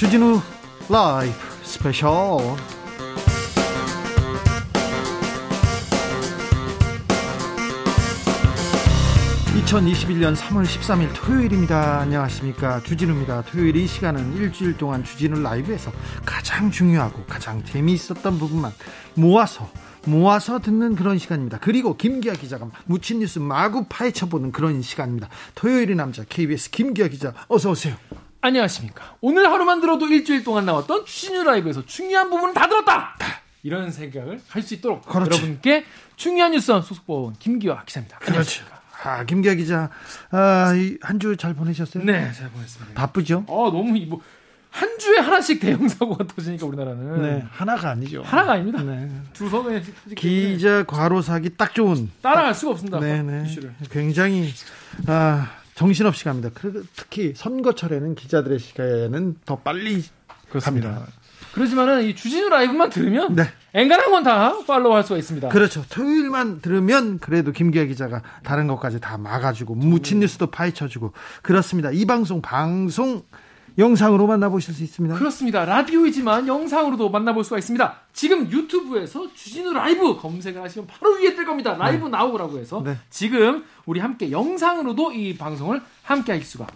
주진우 라이브 스페셜 2021년 3월 13일 토요일입니다. 안녕하십니까. 주진우입니다. 토요일 이 시간은 일주일 동안 주진우 라이브에서 가장 중요하고 가장 재미있었던 부분만 모아서 모아서 듣는 그런 시간입니다. 그리고 김기화 기자가 묻힌 뉴스 마구 파헤쳐보는 그런 시간입니다. 토요일의 남자 KBS 김기아 기자 어서 오세요. 안녕하십니까. 오늘 하루만 들어도 일주일 동안 나왔던 추진유 라이브에서 중요한 부분을 다 들었다. 이런 생각을 할 수 있도록 그렇지. 여러분께 중요한 뉴스 소속보원 김기화 기자입니다. 안녕하십니까. 아, 김기아 기자, 아, 한 주 잘 보내셨어요? 네, 잘 보냈습니다. 바쁘죠? 어, 너무 뭐. 한 주에 하나씩 대형 사고가 터지니까 우리나라는 네 하나가 아니죠 하나가 아닙니다. 네. 두 손에 기자 과로 사기 딱 좋은 따라갈 수가 없습니다. 네네 이슈를. 굉장히 아 정신없이 갑니다. 특히 선거철에는 기자들의 시간은 더 빨리 그렇습니다. 갑니다. 그렇지만은 이 주진우 라이브만 들으면 네. 엔간한 건 다 follow 할 수가 있습니다. 그렇죠. 토요일만 들으면 그래도 김기화 기자가 다른 것까지 다 막아주고 묻힌 뉴스도 파헤쳐주고 그렇습니다. 이 방송 방송 영상으로 만나보실 수 있습니다. 그렇습니다. 라디오이지만 영상으로도 만나볼 수가 있습니다. 지금 유튜브에서 주진우 라이브 검색을 하시면 바로 위에 뜰 겁니다. 라이브 네. 나오라고 해서 네. 지금 우리 함께 영상으로도 이 방송을 함께 할 수가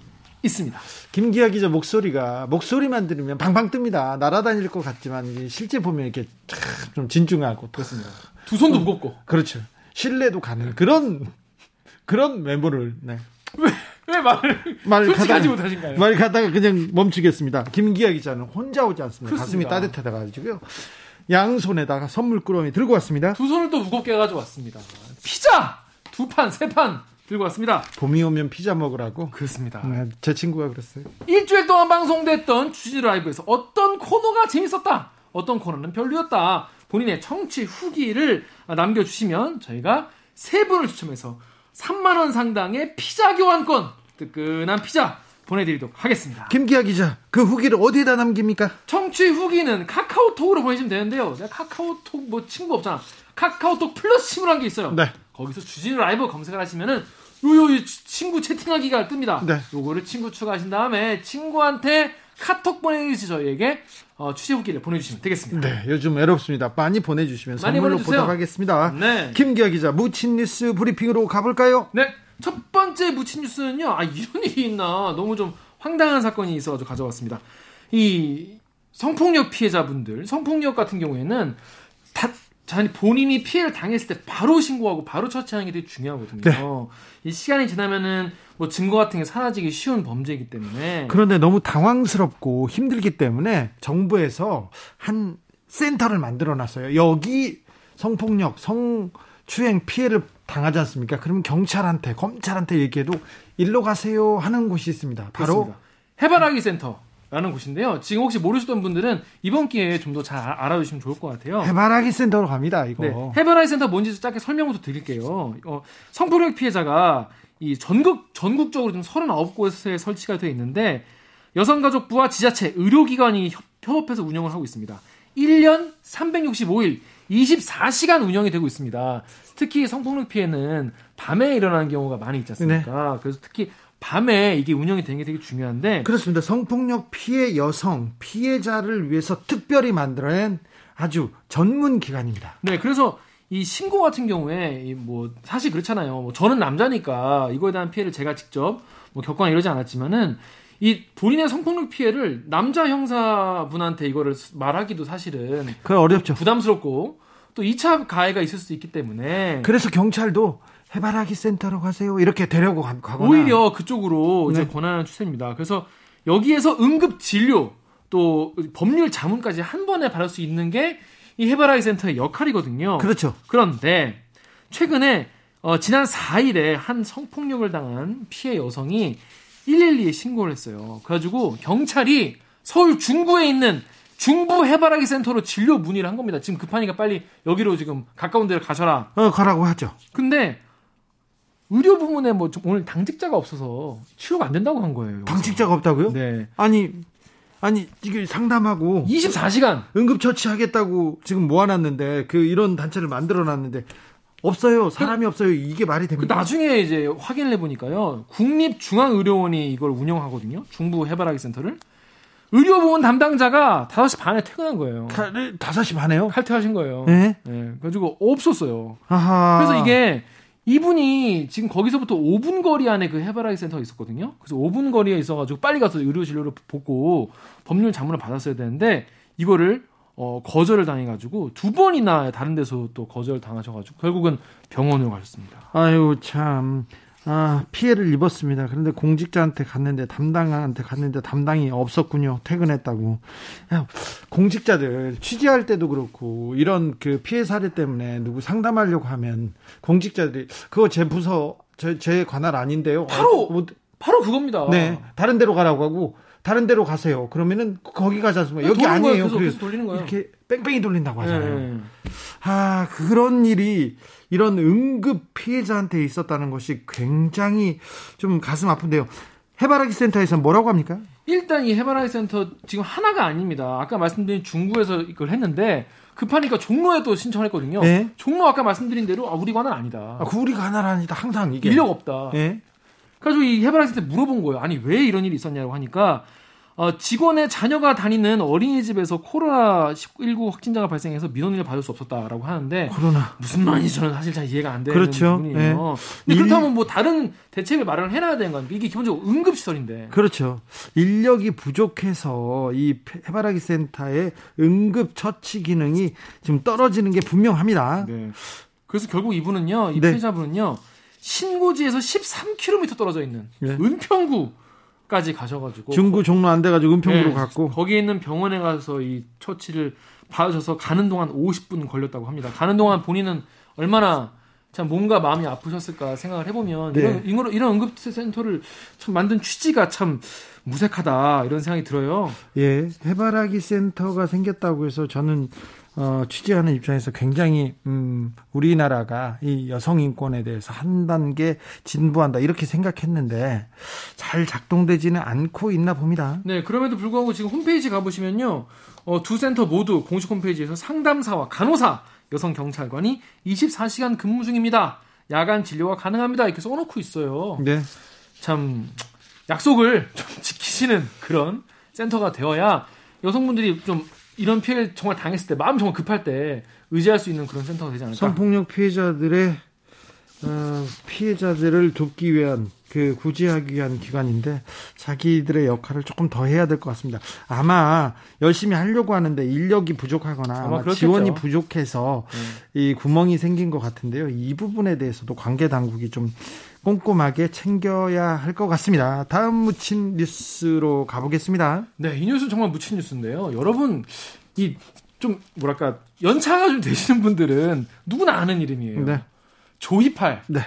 있습니다. 김기아 기자 목소리가 목소리만 들으면 방방 뜹니다. 날아다닐 것 같지만 실제 보면 이렇게 좀 진중하고 그렇습니다. 두 손도 무겁고 그렇죠. 신뢰도 가는 그런 그런 메모를 네. 왜 말을 말 가다가, 못하신가요? 말 가다가 그냥 멈추겠습니다. 김기아 기자는 혼자 오지 않습니다. 그렇습니다. 가슴이 따뜻하다 가지고요. 양손에다가 선물 꾸러미 들고 왔습니다. 두 손을 또 무겁게 가지고 왔습니다. 피자 두 판, 세 판 들고 왔습니다. 봄이 오면 피자 먹으라고? 그렇습니다. 네, 제 친구가 그랬어요. 일주일 동안 방송됐던 주지 라이브에서 어떤 코너가 재밌었다, 어떤 코너는 별로였다, 본인의 청취 후기를 남겨주시면 저희가 세 분을 추첨해서 3만 원 상당의 피자 교환권 뜨끈한 피자 보내드리도록 하겠습니다. 김기아 기자, 그 후기를 어디에다 남깁니까? 청취 후기는 카카오톡으로 보내시면 되는데요. 내가 카카오톡 뭐 친구 없잖아. 카카오톡 플러스 친구란 게 있어요. 네. 거기서 주진우 라이브 검색을 하시면은 요요 친구 채팅하기가 뜹니다. 네. 요거를 친구 추가하신 다음에 친구한테 카톡 보내주시 저희에게 어, 취재 후기를 보내주시면 되겠습니다. 네, 요즘 외롭습니다. 많이 보내주시면 많이 선물로 보답하겠습니다. 네. 김기아 기자 무친 뉴스 브리핑으로 가볼까요? 네, 첫 번째 무친 뉴스는요. 아 이런 일이 있나 너무 좀 황당한 사건이 있어가지고 가져왔습니다. 이 성폭력 피해자분들, 성폭력 같은 경우에는 다 자기 본인이 피해를 당했을 때 바로 신고하고 바로 처치하는 게 되게 중요하거든요. 네. 이 시간이 지나면은 뭐 증거 같은 게 사라지기 쉬운 범죄이기 때문에 그런데 너무 당황스럽고 힘들기 때문에 정부에서 한 센터를 만들어 놨어요. 여기 성폭력, 성추행 피해를 당하지 않습니까? 그러면 경찰한테, 검찰한테 얘기해도 일로 가세요 하는 곳이 있습니다. 바로 그렇습니다. 해바라기 센터. 라는 곳인데요. 지금 혹시 모르시던 분들은 이번 기회에 좀 더 잘 알아두시면 좋을 것 같아요. 해바라기 센터로 갑니다. 이거. 네, 해바라기 센터 뭔지 짧게 설명부터 드릴게요. 어, 성폭력 피해자가 이 전국 전국적으로 좀 39곳에 설치가 되어 있는데 여성가족부와 지자체, 의료기관이 협업해서 운영을 하고 있습니다. 1년 365일 24시간 운영이 되고 있습니다. 특히 성폭력 피해는 밤에 일어나는 경우가 많이 있지 않습니까? 네. 그래서 특히 밤에 이게 운영이 되는 게 되게 중요한데 그렇습니다. 성폭력 피해 여성 피해자를 위해서 특별히 만들어낸 아주 전문 기관입니다. 네, 그래서 이 신고 같은 경우에 뭐 사실 그렇잖아요. 뭐 저는 남자니까 이거에 대한 피해를 제가 직접 뭐 겪거나 이러지 않았지만은 이 본인의 성폭력 피해를 남자 형사분한테 이거를 말하기도 사실은 그 어렵죠. 부담스럽고 또 2차 가해가 있을 수도 있기 때문에 그래서 경찰도 해바라기 센터로 가세요. 이렇게 데려고 가거나 오히려 그쪽으로 네. 이제 권하는 추세입니다. 그래서 여기에서 응급 진료 또 법률 자문까지 한 번에 받을 수 있는 게 이 해바라기 센터의 역할이거든요. 그렇죠. 그런데 최근에 어, 지난 4일에 한 성폭력을 당한 피해 여성이 112에 신고를 했어요. 그래가지고 경찰이 서울 중구에 있는 중부 해바라기 센터로 진료 문의를 한 겁니다. 지금 급하니까 빨리 여기로 지금 가까운 데를 가셔라. 어, 가라고 하죠. 근데 의료 부문에 뭐 오늘 당직자가 없어서 치료가 안 된다고 한 거예요. 여기서. 당직자가 없다고요? 네. 아니 아니 이게 상담하고 24시간 응급처치 하겠다고 지금 모아놨는데 그 이런 단체를 만들어놨는데 없어요. 사람이 그, 없어요. 이게 말이 됩니까? 그 나중에 이제 확인을 해보니까요. 국립중앙의료원이 이걸 운영하거든요. 중부 해바라기 센터를. 의료보험 담당자가 5시 반에 퇴근한 거예요. 5시 반에요? 칼퇴하신 거예요. 네. 네. 그래가지고 없었어요. 아하. 그래서 이게 이분이 지금 거기서부터 5분 거리 안에 그 해바라기 센터가 있었거든요. 그래서 5분 거리에 있어가지고 빨리 가서 의료 진료를 보고 법률 자문을 받았어야 되는데 이거를 어, 거절을 당해가지고 두 번이나 다른 데서 또 거절 당하셔가지고 결국은 병원으로 가셨습니다. 아유 참. 아, 피해를 입었습니다. 그런데 공직자한테 갔는데 담당한테 갔는데 담당이 없었군요. 퇴근했다고. 야, 공직자들 취재할 때도 그렇고 이런 그 피해 사례 때문에 누구 상담하려고 하면 공직자들이 그거 제 부서 제, 제 관할 아닌데요. 바로 어, 뭐, 바로 그겁니다. 네, 다른 데로 가라고 하고 다른 데로 가세요. 그러면은 거기 가지 않습니까? 여기 도는 거예요. 아니에요. 계속, 그래서 계속 돌리는 거예요. 이렇게 뺑뺑이 돌린다고 하잖아요. 네. 아, 그런 일이 이런 응급 피해자한테 있었다는 것이 굉장히 좀 가슴 아픈데요. 해바라기 센터에서 뭐라고 합니까? 일단 이 해바라기 센터 지금 하나가 아닙니다. 아까 말씀드린 중구에서 이걸 했는데 급하니까 종로에도 신청을 했거든요. 네. 종로 아까 말씀드린 대로 아, 우리 관은 아니다. 아, 우리 관할 아니다. 항상 이게 인력 없다. 예. 그래가지고 이 해바라기 센터 물어본 거예요. 아니 왜 이런 일이 있었냐고 하니까 어, 직원의 자녀가 다니는 어린이집에서 코로나 19 확진자가 발생해서 민원을 받을 수 없었다라고 하는데 코로나. 무슨 말인지 저는 사실 잘 이해가 안 되는 그렇죠. 부분이에요. 네. 근데 일- 그렇다면 뭐 다른 대책을 마련을 해놔야 되는 거 아닙니까? 이게 기본적으로 응급시설인데. 그렇죠. 인력이 부족해서 이 해바라기 센터의 응급 처치 기능이 지금 떨어지는 게 분명합니다. 네. 그래서 결국 이분은요, 이 네. 피해자분은요, 신고지에서 13km 떨어져 있는 네. 은평구 까지 가셔가지고 중구 종로 안 돼가지고 은평구로 네, 갔고 거기에 있는 병원에 가서 이 처치를 받으셔서 가는 동안 50분 걸렸다고 합니다. 가는 동안 본인은 얼마나 참 뭔가 마음이 아프셨을까 생각을 해보면 네. 이런, 이런 이런 응급센터를 참 만든 취지가 참 무색하다 이런 생각이 들어요. 예, 해바라기 센터가 생겼다고 해서 저는 어, 취재하는 입장에서 굉장히 음, 우리나라가 이 여성 인권에 대해서 한 단계 진보한다 이렇게 생각했는데 잘 작동되지는 않고 있나 봅니다. 네, 그럼에도 불구하고 지금 홈페이지 가보시면요. 어, 두 센터 모두 공식 홈페이지에서 상담사와 간호사, 여성 경찰관이 24시간 근무 중입니다. 야간 진료가 가능합니다. 이렇게 써놓고 있어요. 네, 참 약속을 좀 지키시는 그런 센터가 되어야 여성분들이 좀 이런 피해를 정말 당했을 때 마음 정말 급할 때 의지할 수 있는 그런 센터가 되지 않을까. 성폭력 피해자들의 어, 피해자들을 돕기 위한 그 구제하기 위한 기관인데 자기들의 역할을 조금 더 해야 될 것 같습니다. 아마 열심히 하려고 하는데 인력이 부족하거나 아마 아마. 지원이 부족해서 네. 이 구멍이 생긴 것 같은데요. 이 부분에 대해서도 관계 당국이 좀 꼼꼼하게 챙겨야 할 것 같습니다. 다음 묻힌 뉴스로 가보겠습니다. 네, 이 뉴스는 정말 묻힌 뉴스인데요. 여러분, 이 좀 뭐랄까 연차가 좀 되시는 분들은 누구나 아는 이름이에요. 네, 조이팔. 네.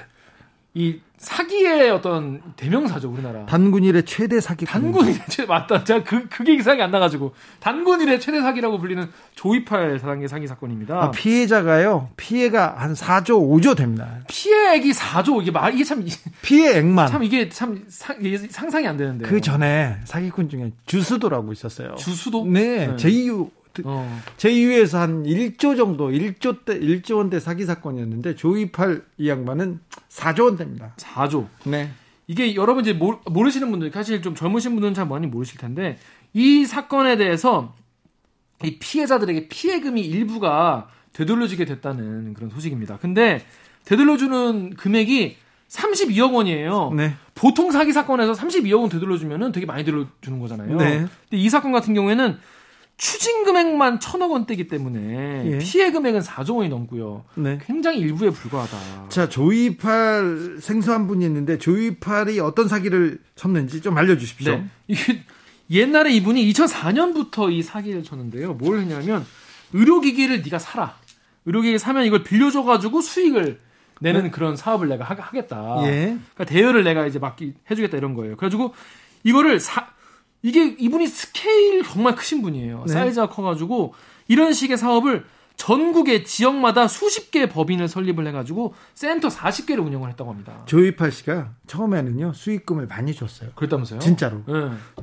이 사기의 어떤 대명사죠 우리나라. 단군 일의 최대 사기. 단군 일의 최 맞다. 제가 그 그게 생각이 안 나가지고 단군 일의 최대 사기라고 불리는 조이팔 사단계 사기 사건입니다. 아, 피해자가요. 피해가 한 4조 5조 됩니다. 피해액이 4조 이게 말 이게 참 피해액만. 참 이게 참 사- 이게 상상이 안 되는데. 그 전에 사기꾼 중에 주수도라고 있었어요. 주수도? 네, 네. 제2유 어. 제2유에서 한 1조 정도, 1조 대 1조 원대 사기 사건이었는데 조이팔 이 양반은 4조 원 됩니다. 4조. 네. 이게 여러분 이제 모르, 모르시는 분들 사실 좀 젊으신 분들은 잘 많이 모르실 텐데 이 사건에 대해서 이 피해자들에게 피해금이 일부가 되돌려지게 됐다는 그런 소식입니다. 근데 되돌려주는 금액이 32억 원이에요. 네. 보통 사기 사건에서 32억 원 되돌려주면은 되게 많이 되돌려주는 거잖아요. 네. 근데 이 사건 같은 경우에는 추징 금액만 천억 원대이기 때문에 예. 피해 금액은 4조 원이 넘고요. 네. 굉장히 일부에 불과하다. 자, 조이팔 생소한 분이 있는데 조이팔이 어떤 사기를 쳤는지 좀 알려 주십시오. 네. 이게 옛날에 이분이 2004년부터 이 사기를 쳤는데요. 뭘 했냐면 의료기기를 네가 사라. 의료기기 사면 이걸 빌려줘가지고 수익을 내는 그런 사업을 내가 하, 겠다 예. 그러니까 대여를 내가 이제 맡기 해주겠다 이런 거예요. 그래가지고 이거를 사 이게 이분이 스케일 정말 크신 분이에요. 네. 사이즈가 커가지고 이런 식의 사업을 전국의 지역마다 수십 개의 법인을 설립을 해가지고 센터 40개를 운영을 했다고 합니다. 조희팔 씨가 처음에는요. 수익금을 많이 줬어요. 그랬다면서요? 진짜로. 네.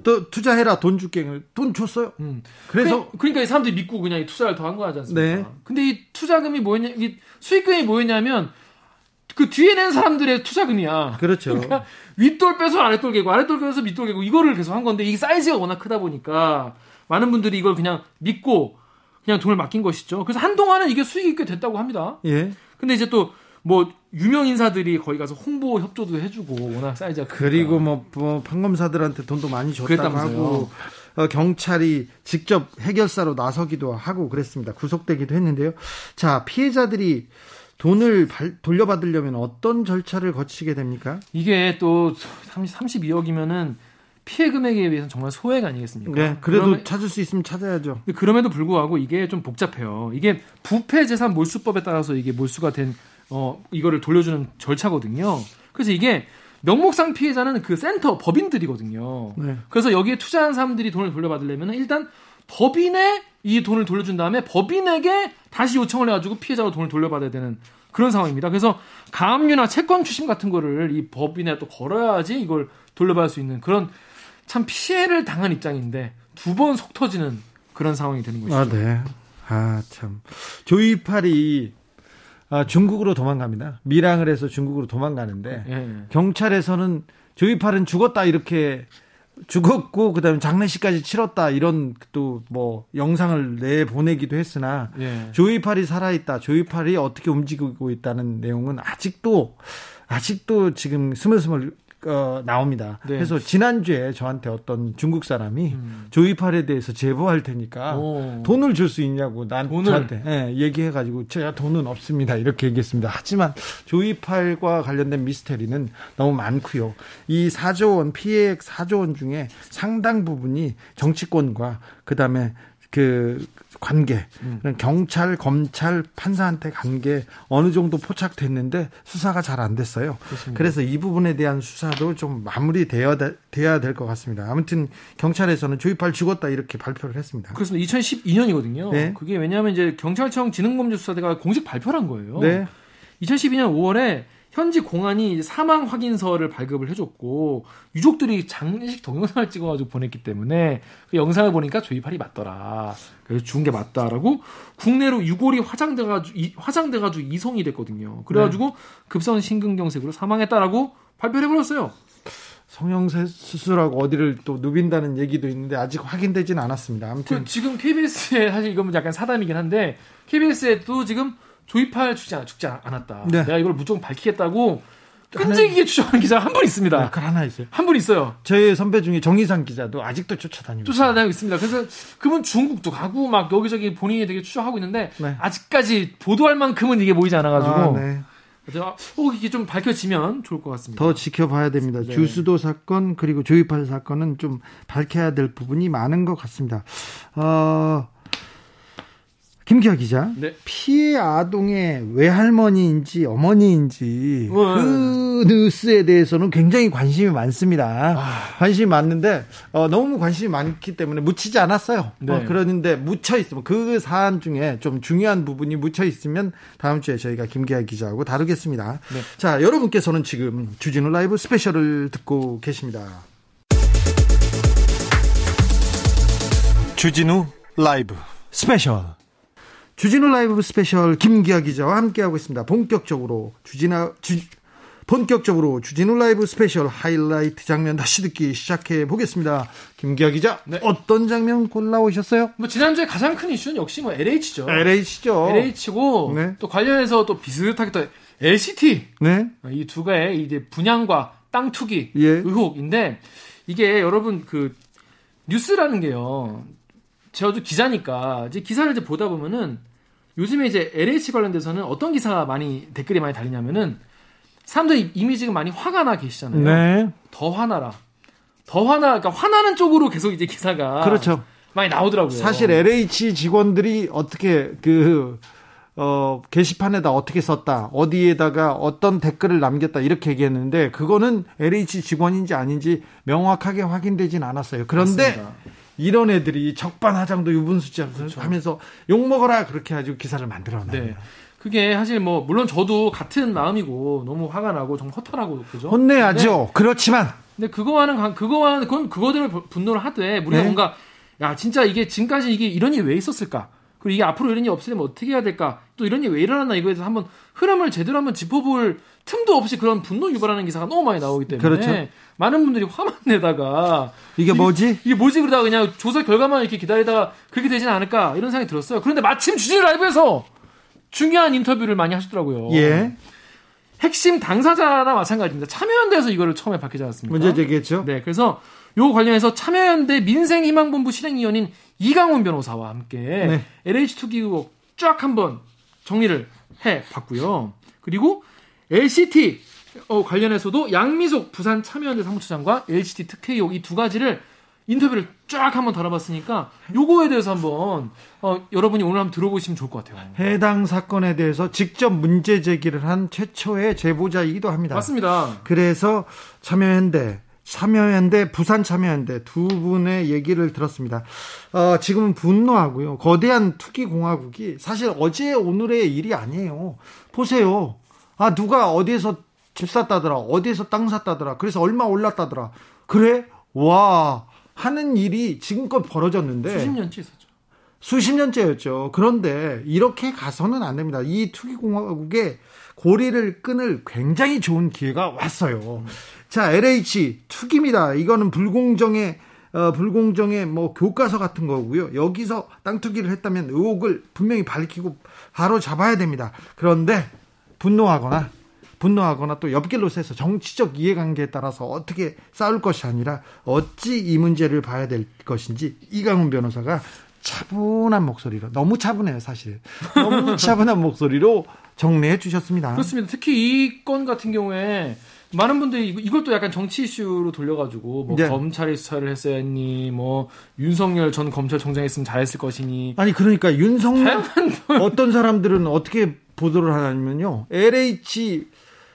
또 투자해라 돈 줄게. 돈 줬어요. 음. 그래서 그, 러니까이 사람들이 믿고 그냥 이 투자를 더 한 거 하지 않습니까? 네. 근데 이 투자금이 뭐였냐, 이 수익금이 뭐였냐면 그 뒤에 낸 사람들의 투자금이야. 그렇죠. 그러니까 윗돌 빼서 아랫돌 개고 아랫돌 빼서 밑돌 개고 이거를 계속 한 건데 이 사이즈가 워낙 크다 보니까 많은 분들이 이걸 그냥 믿고 그냥 돈을 맡긴 것이죠. 그래서 한동안은 이게 수익이 꽤 됐다고 합니다. 예. 근데 이제 또 뭐 유명 인사들이 거기 가서 홍보 협조도 해주고 워낙 사이즈가 크니까. 그리고 뭐, 뭐 판검사들한테 돈도 많이 줬다고. 하고 어, 경찰이 직접 해결사로 나서기도 하고 그랬습니다. 구속되기도 했는데요. 자 피해자들이 돈을 발- 돌려받으려면 어떤 절차를 거치게 됩니까? 이게 또 32억이면은 피해 금액에 비해서는 정말 소액 아니겠습니까? 네, 그래도 그러면- 찾을 수 있으면 찾아야죠. 그럼에도 불구하고 이게 좀 복잡해요. 이게 부패 재산 몰수법에 따라서 이게 몰수가 된 어, 이거를 돌려주는 절차거든요. 그래서 이게 명목상 피해자는 그 센터 법인들이거든요. 네. 그래서 여기에 투자한 사람들이 돈을 돌려받으려면 일단 법인에 이 돈을 돌려준 다음에 법인에게 다시 요청을 해가지고 피해자가 돈을 돌려받아야 되는 그런 상황입니다. 그래서 가압류나 채권 추심 같은 거를 이 법인에 또 걸어야지 이걸 돌려받을 수 있는 그런 참 피해를 당한 입장인데 두 번 속 터지는 그런 상황이 되는 것이죠. 아, 네. 아, 참. 조이팔이 아, 중국으로 도망갑니다. 밀항을 해서 중국으로 도망가는데 예. 경찰에서는 조이팔은 죽었다 이렇게 죽었고 그다음에 장례식까지 치렀다 이런 또 뭐 영상을 내 보내기도 했으나 예. 조이팔이 살아있다. 조이팔이 어떻게 움직이고 있다는 내용은 아직도 아직도 지금 스물스물 어, 나옵니다. 네. 그래서 지난주에 저한테 어떤 중국 사람이 음. 조이팔에 대해서 제보할 테니까 오. 돈을 줄 수 있냐고 난 돈을? 저한테 예, 얘기해가지고 제가 돈은 없습니다 이렇게 얘기했습니다. 하지만 조이팔과 관련된 미스테리는 너무 많고요. 이 4조 원 피해액 4조 원 중에 상당 부분이 정치권과 그다음에 그 관계, 음. 경찰, 검찰, 판사한테 간게 어느 정도 포착됐는데 수사가 잘 안 됐어요. 그렇습니다. 그래서 이 부분에 대한 수사도 좀 마무리되어야 돼- 돼야 될 것 같습니다. 아무튼 경찰에서는 조이팔 죽었다 이렇게 발표를 했습니다. 그렇습니다. 2012년이거든요. 네. 그게 왜냐하면 이제 경찰청 지능범죄수사대가 공식 발표를 한 거예요. 네. 2012년 5월에 현지 공안이 사망 확인서를 발급을 해줬고 유족들이 장례식 동영상을 찍어가지고 보냈기 때문에 그 영상을 보니까 조이팔이 맞더라. 그래서 죽은 게 맞다라고 국내로 유골이 화장돼가지고 이- 화장돼가지고 이송이 됐거든요. 그래가지고 급성 심근경색으로 사망했다라고 발표를 해버렸어요. 성형세 수술하고 어디를 또 누빈다는 얘기도 있는데 아직 확인되진 않았습니다. 아무튼 그 지금 KBS에 사실 이건 약간 사담이긴 한데 KBS에도 지금 조이팔 죽지, 않, 죽지 않았다. 네. 내가 이걸 무조건 밝히겠다고 끈질기게 추정하는 기자가 한 분 있습니다. 그 하나 있어요. 한 분 있어요. 저희 선배 중에 정의상 기자도 아직도 쫓아다니고. 쫓아다니고 있습니다. 그래서 그분 중국도 가고 막 여기저기 본인이 되게 추적하고 있는데 네. 아직까지 보도할 만큼은 이게 보이지 않아가지고 아, 네. 그래서 어, 이게 좀 밝혀지면 좋을 것 같습니다. 더 지켜봐야 됩니다. 네. 주수도 사건 그리고 조이팔 사건은 좀 밝혀야 될 부분이 많은 것 같습니다. 어, 김기아 기자, 네. 피해 아동의 외할머니인지 어머니인지 네. 그 뉴스에 대해서는 굉장히 관심이 많습니다. 아. 관심이 많는데 어, 너무 관심이 많기 때문에 묻히지 않았어요. 네. 어, 그러는데 묻혀 있으면 그 사안 중에 좀 중요한 부분이 묻혀 있으면 다음 주에 저희가 김기아 기자하고 다루겠습니다. 네. 자, 여러분께서는 지금 주진우 라이브 스페셜을 듣고 계십니다. 주진우 라이브 스페셜. 주진우 라이브 스페셜 김기화 기자와 함께하고 있습니다. 본격적으로 주진아 주, 본격적으로 주진우 라이브 스페셜 하이라이트 장면 다시 듣기 시작해 보겠습니다. 김기화 기자, 네. 어떤 장면 골라오셨어요? 뭐 지난주에 가장 큰 이슈는 역시 뭐 LH죠. LH죠. LH고 네. 또 관련해서 또 비슷하게 또 LCT 네. 이 두 가지 이제 분양과 땅 투기 예. 의혹인데 이게 여러분 그 뉴스라는 게요. 저도 기자니까 이제 기사를 이제 보다 보면은 요즘에 이제 LH 관련돼서는 어떤 기사가 많이 댓글이 많이 달리냐면은 사람들이 이미 지금 많이 화가 나 계시잖아요. 네. 더 화나라. 더 화나, 그러니까 화나는 쪽으로 계속 이제 기사가 그렇죠. 많이 나오더라고요. 사실 LH 직원들이 어떻게 그 어, 게시판에다 어떻게 썼다, 어디에다가 어떤 댓글을 남겼다, 이렇게 얘기했는데, 그거는 LH 직원인지 아닌지 명확하게 확인되진 않았어요. 그런데, 맞습니다. 이런 애들이 적반하장도 유분수지 하면서 욕 먹어라, 그렇게 해가지고 기사를 만들어놔요. 네. 그게 사실 뭐 물론 저도 같은 마음이고 너무 화가 나고 정말 허탈하고 그죠. 혼내야죠. 그렇지만, 근데 그거와는 관- 그거와는 그건 그거대로 분노를 하되 우리가 네. 뭔가 야 진짜 이게 지금까지 이게 이런 일이 왜 있었을까? 그리고 이게 앞으로 이런 일이 없으려면 어떻게 해야 될까? 또 이런 일이 왜 일어났나 이거에 대해서 한번 흐름을 제대로 한번 짚어볼 틈도 없이 그런 분노 유발하는 기사가 너무 많이 나오기 때문에 그렇죠. 많은 분들이 화만 내다가 이게 뭐지? 이게 뭐지 그러다가 그냥 조사 결과만 이렇게 기다리다가 그렇게 되진 않을까 이런 생각이 들었어요. 그런데 마침 주진 라이브에서 중요한 인터뷰를 많이 하셨더라고요. 예. 핵심 당사자나 마찬가지입니다. 참여연대에서 이거를 처음에 밝히지 않았습니까? 문제 제기했죠. 네, 그래서 요 관련해서 참여연대 민생희망본부 실행위원인 이강훈 변호사와 함께 네. LH 투기 의혹 쫙 한번 정리를 해 봤고요. 그리고 LCT 어, 관련해서도 양미숙 부산 참여연대 사무처장과 LCT 특혜 의혹 이 두 가지를 인터뷰를 쫙 한번 다뤄봤으니까 요거에 대해서 한번 어, 여러분이 오늘 한번 들어보시면 좋을 것 같아요. 해당 사건에 대해서 직접 문제 제기를 한 최초의 제보자이기도 합니다. 맞습니다. 그래서 참여연대, 참여연대, 부산 참여연대 두 분의 얘기를 들었습니다. 어, 지금은 분노하고요. 거대한 투기 공화국이 사실 어제 오늘의 일이 아니에요. 보세요. 아 누가 어디에서 집 샀다더라, 어디에서 땅 샀다더라. 그래서 얼마 올랐다더라. 그래? 와 하는 일이 지금껏 벌어졌는데 수십 년째 있었죠. 수십 년째였죠. 그런데 이렇게 가서는 안 됩니다. 이 투기 공화국의 고리를 끊을 굉장히 좋은 기회가 왔어요. 자, LH 투기입니다. 이거는 불공정의 어, 불공정의 뭐 교과서 같은 거고요. 여기서 땅 투기를 했다면 의혹을 분명히 밝히고 바로 잡아야 됩니다. 그런데 분노하거나 분노하거나 또 옆길로 새서 정치적 이해관계에 따라서 어떻게 싸울 것이 아니라 어찌 이 문제를 봐야 될 것인지 이강훈 변호사가 차분한 목소리로 너무 차분해요 사실 너무 차분한 목소리로 정리해 주셨습니다. 그렇습니다. 특히 이 건 같은 경우에 많은 분들이 이걸 또 약간 정치 이슈로 돌려가지고 뭐 네. 검찰이 수사를 했어야 했니, 뭐 윤석열 전 검찰총장 했으면 잘했을 것이니. 아니 그러니까 윤석열 어떤 사람들은 어떻게 보도를 하냐면요 LH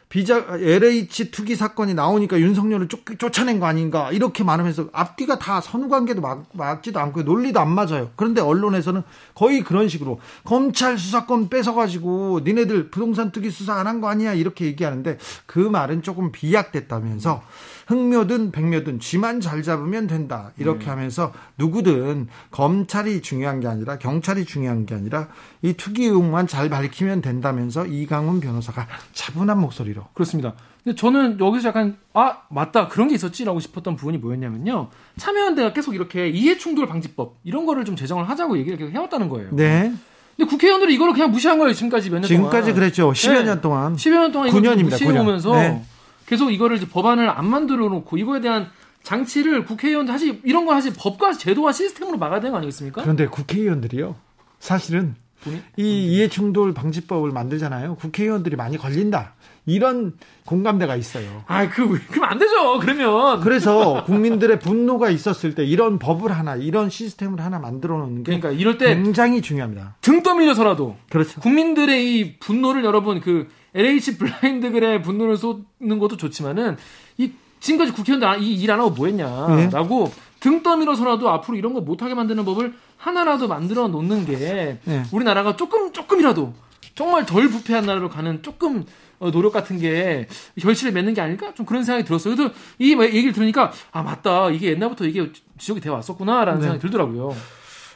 비자 LH 투기 사건이 나오니까 윤석열을 쫓, 쫓아낸 거 아닌가 이렇게 말하면서 앞뒤가 다 선후 관계도 막, 맞지도 않고 논리도 안 맞아요. 그런데 언론에서는 거의 그런 식으로 검찰 수사권 뺏어가지고 니네들 부동산 투기 수사 안 한 거 아니야 이렇게 얘기하는데 그 말은 조금 비약됐다면서 흑묘든 백묘든 쥐만 잘 잡으면 된다 이렇게 하면서 누구든 검찰이 중요한 게 아니라 경찰이 중요한 게 아니라 이 투기 의혹만 잘 밝히면 된다면서 이강훈 변호사가 차분한 목소리로 그렇습니다. 근데 저는 여기서 약간 아 맞다 그런 게 있었지라고 싶었던 부분이 뭐였냐면요. 참여연대가 계속 이렇게 이해충돌 방지법 이런 거를 좀 제정을 하자고 얘기를 계속 해왔다는 거예요. 네 근데 국회의원들이 이거를 그냥 무시한 거예요 지금까지 몇년 지금까지 동안. 그랬죠 10여 네. 년 동안 10여 년 동안 이걸 9년입니다, 무시해오면서 9년. 네. 계속 이거를 이제 법안을 안 만들어 놓고 이거에 대한 장치를 국회의원들 사실 이런 거 사실 법과 제도와 시스템으로 막아야 되는 거 아니겠습니까? 그런데 국회의원들이요. 사실은 본인- 이 이해충돌 방지법을 만들잖아요. 국회의원들이 많이 걸린다 이런 공감대가 있어요 아, 그 그러면 안 되죠. 그러면 그래서 국민들의 분노가 있었을 때 이런 법을 하나 이런 시스템을 하나 만들어 놓는 게 그러니까 이럴 때등 굉장히 중요합니다 떠밀려서라도 그렇죠 국민들의 이 분노를 여러분 그 LH 블라인드 글의 분노를 쏟는 것도 좋지만은 이 지금까지 국회의원들 이 일 안 하고 뭐 네. 했냐라고 등 떠밀어서라도 앞으로 이런 거 못하게 만드는 법을 하나라도 만들어 놓는 게 네. 우리나라가 조금 조금이라도 정말 덜 부패한 나라로 가는 조금 어, 노력 같은 게 결실을 맺는 게 아닐까 좀 그런 생각이 들었어요. 그래서 이 얘기를 들으니까 아 맞다 이게 옛날부터 이게 지적이 되어 왔었구나라는 네. 생각이 들더라고요.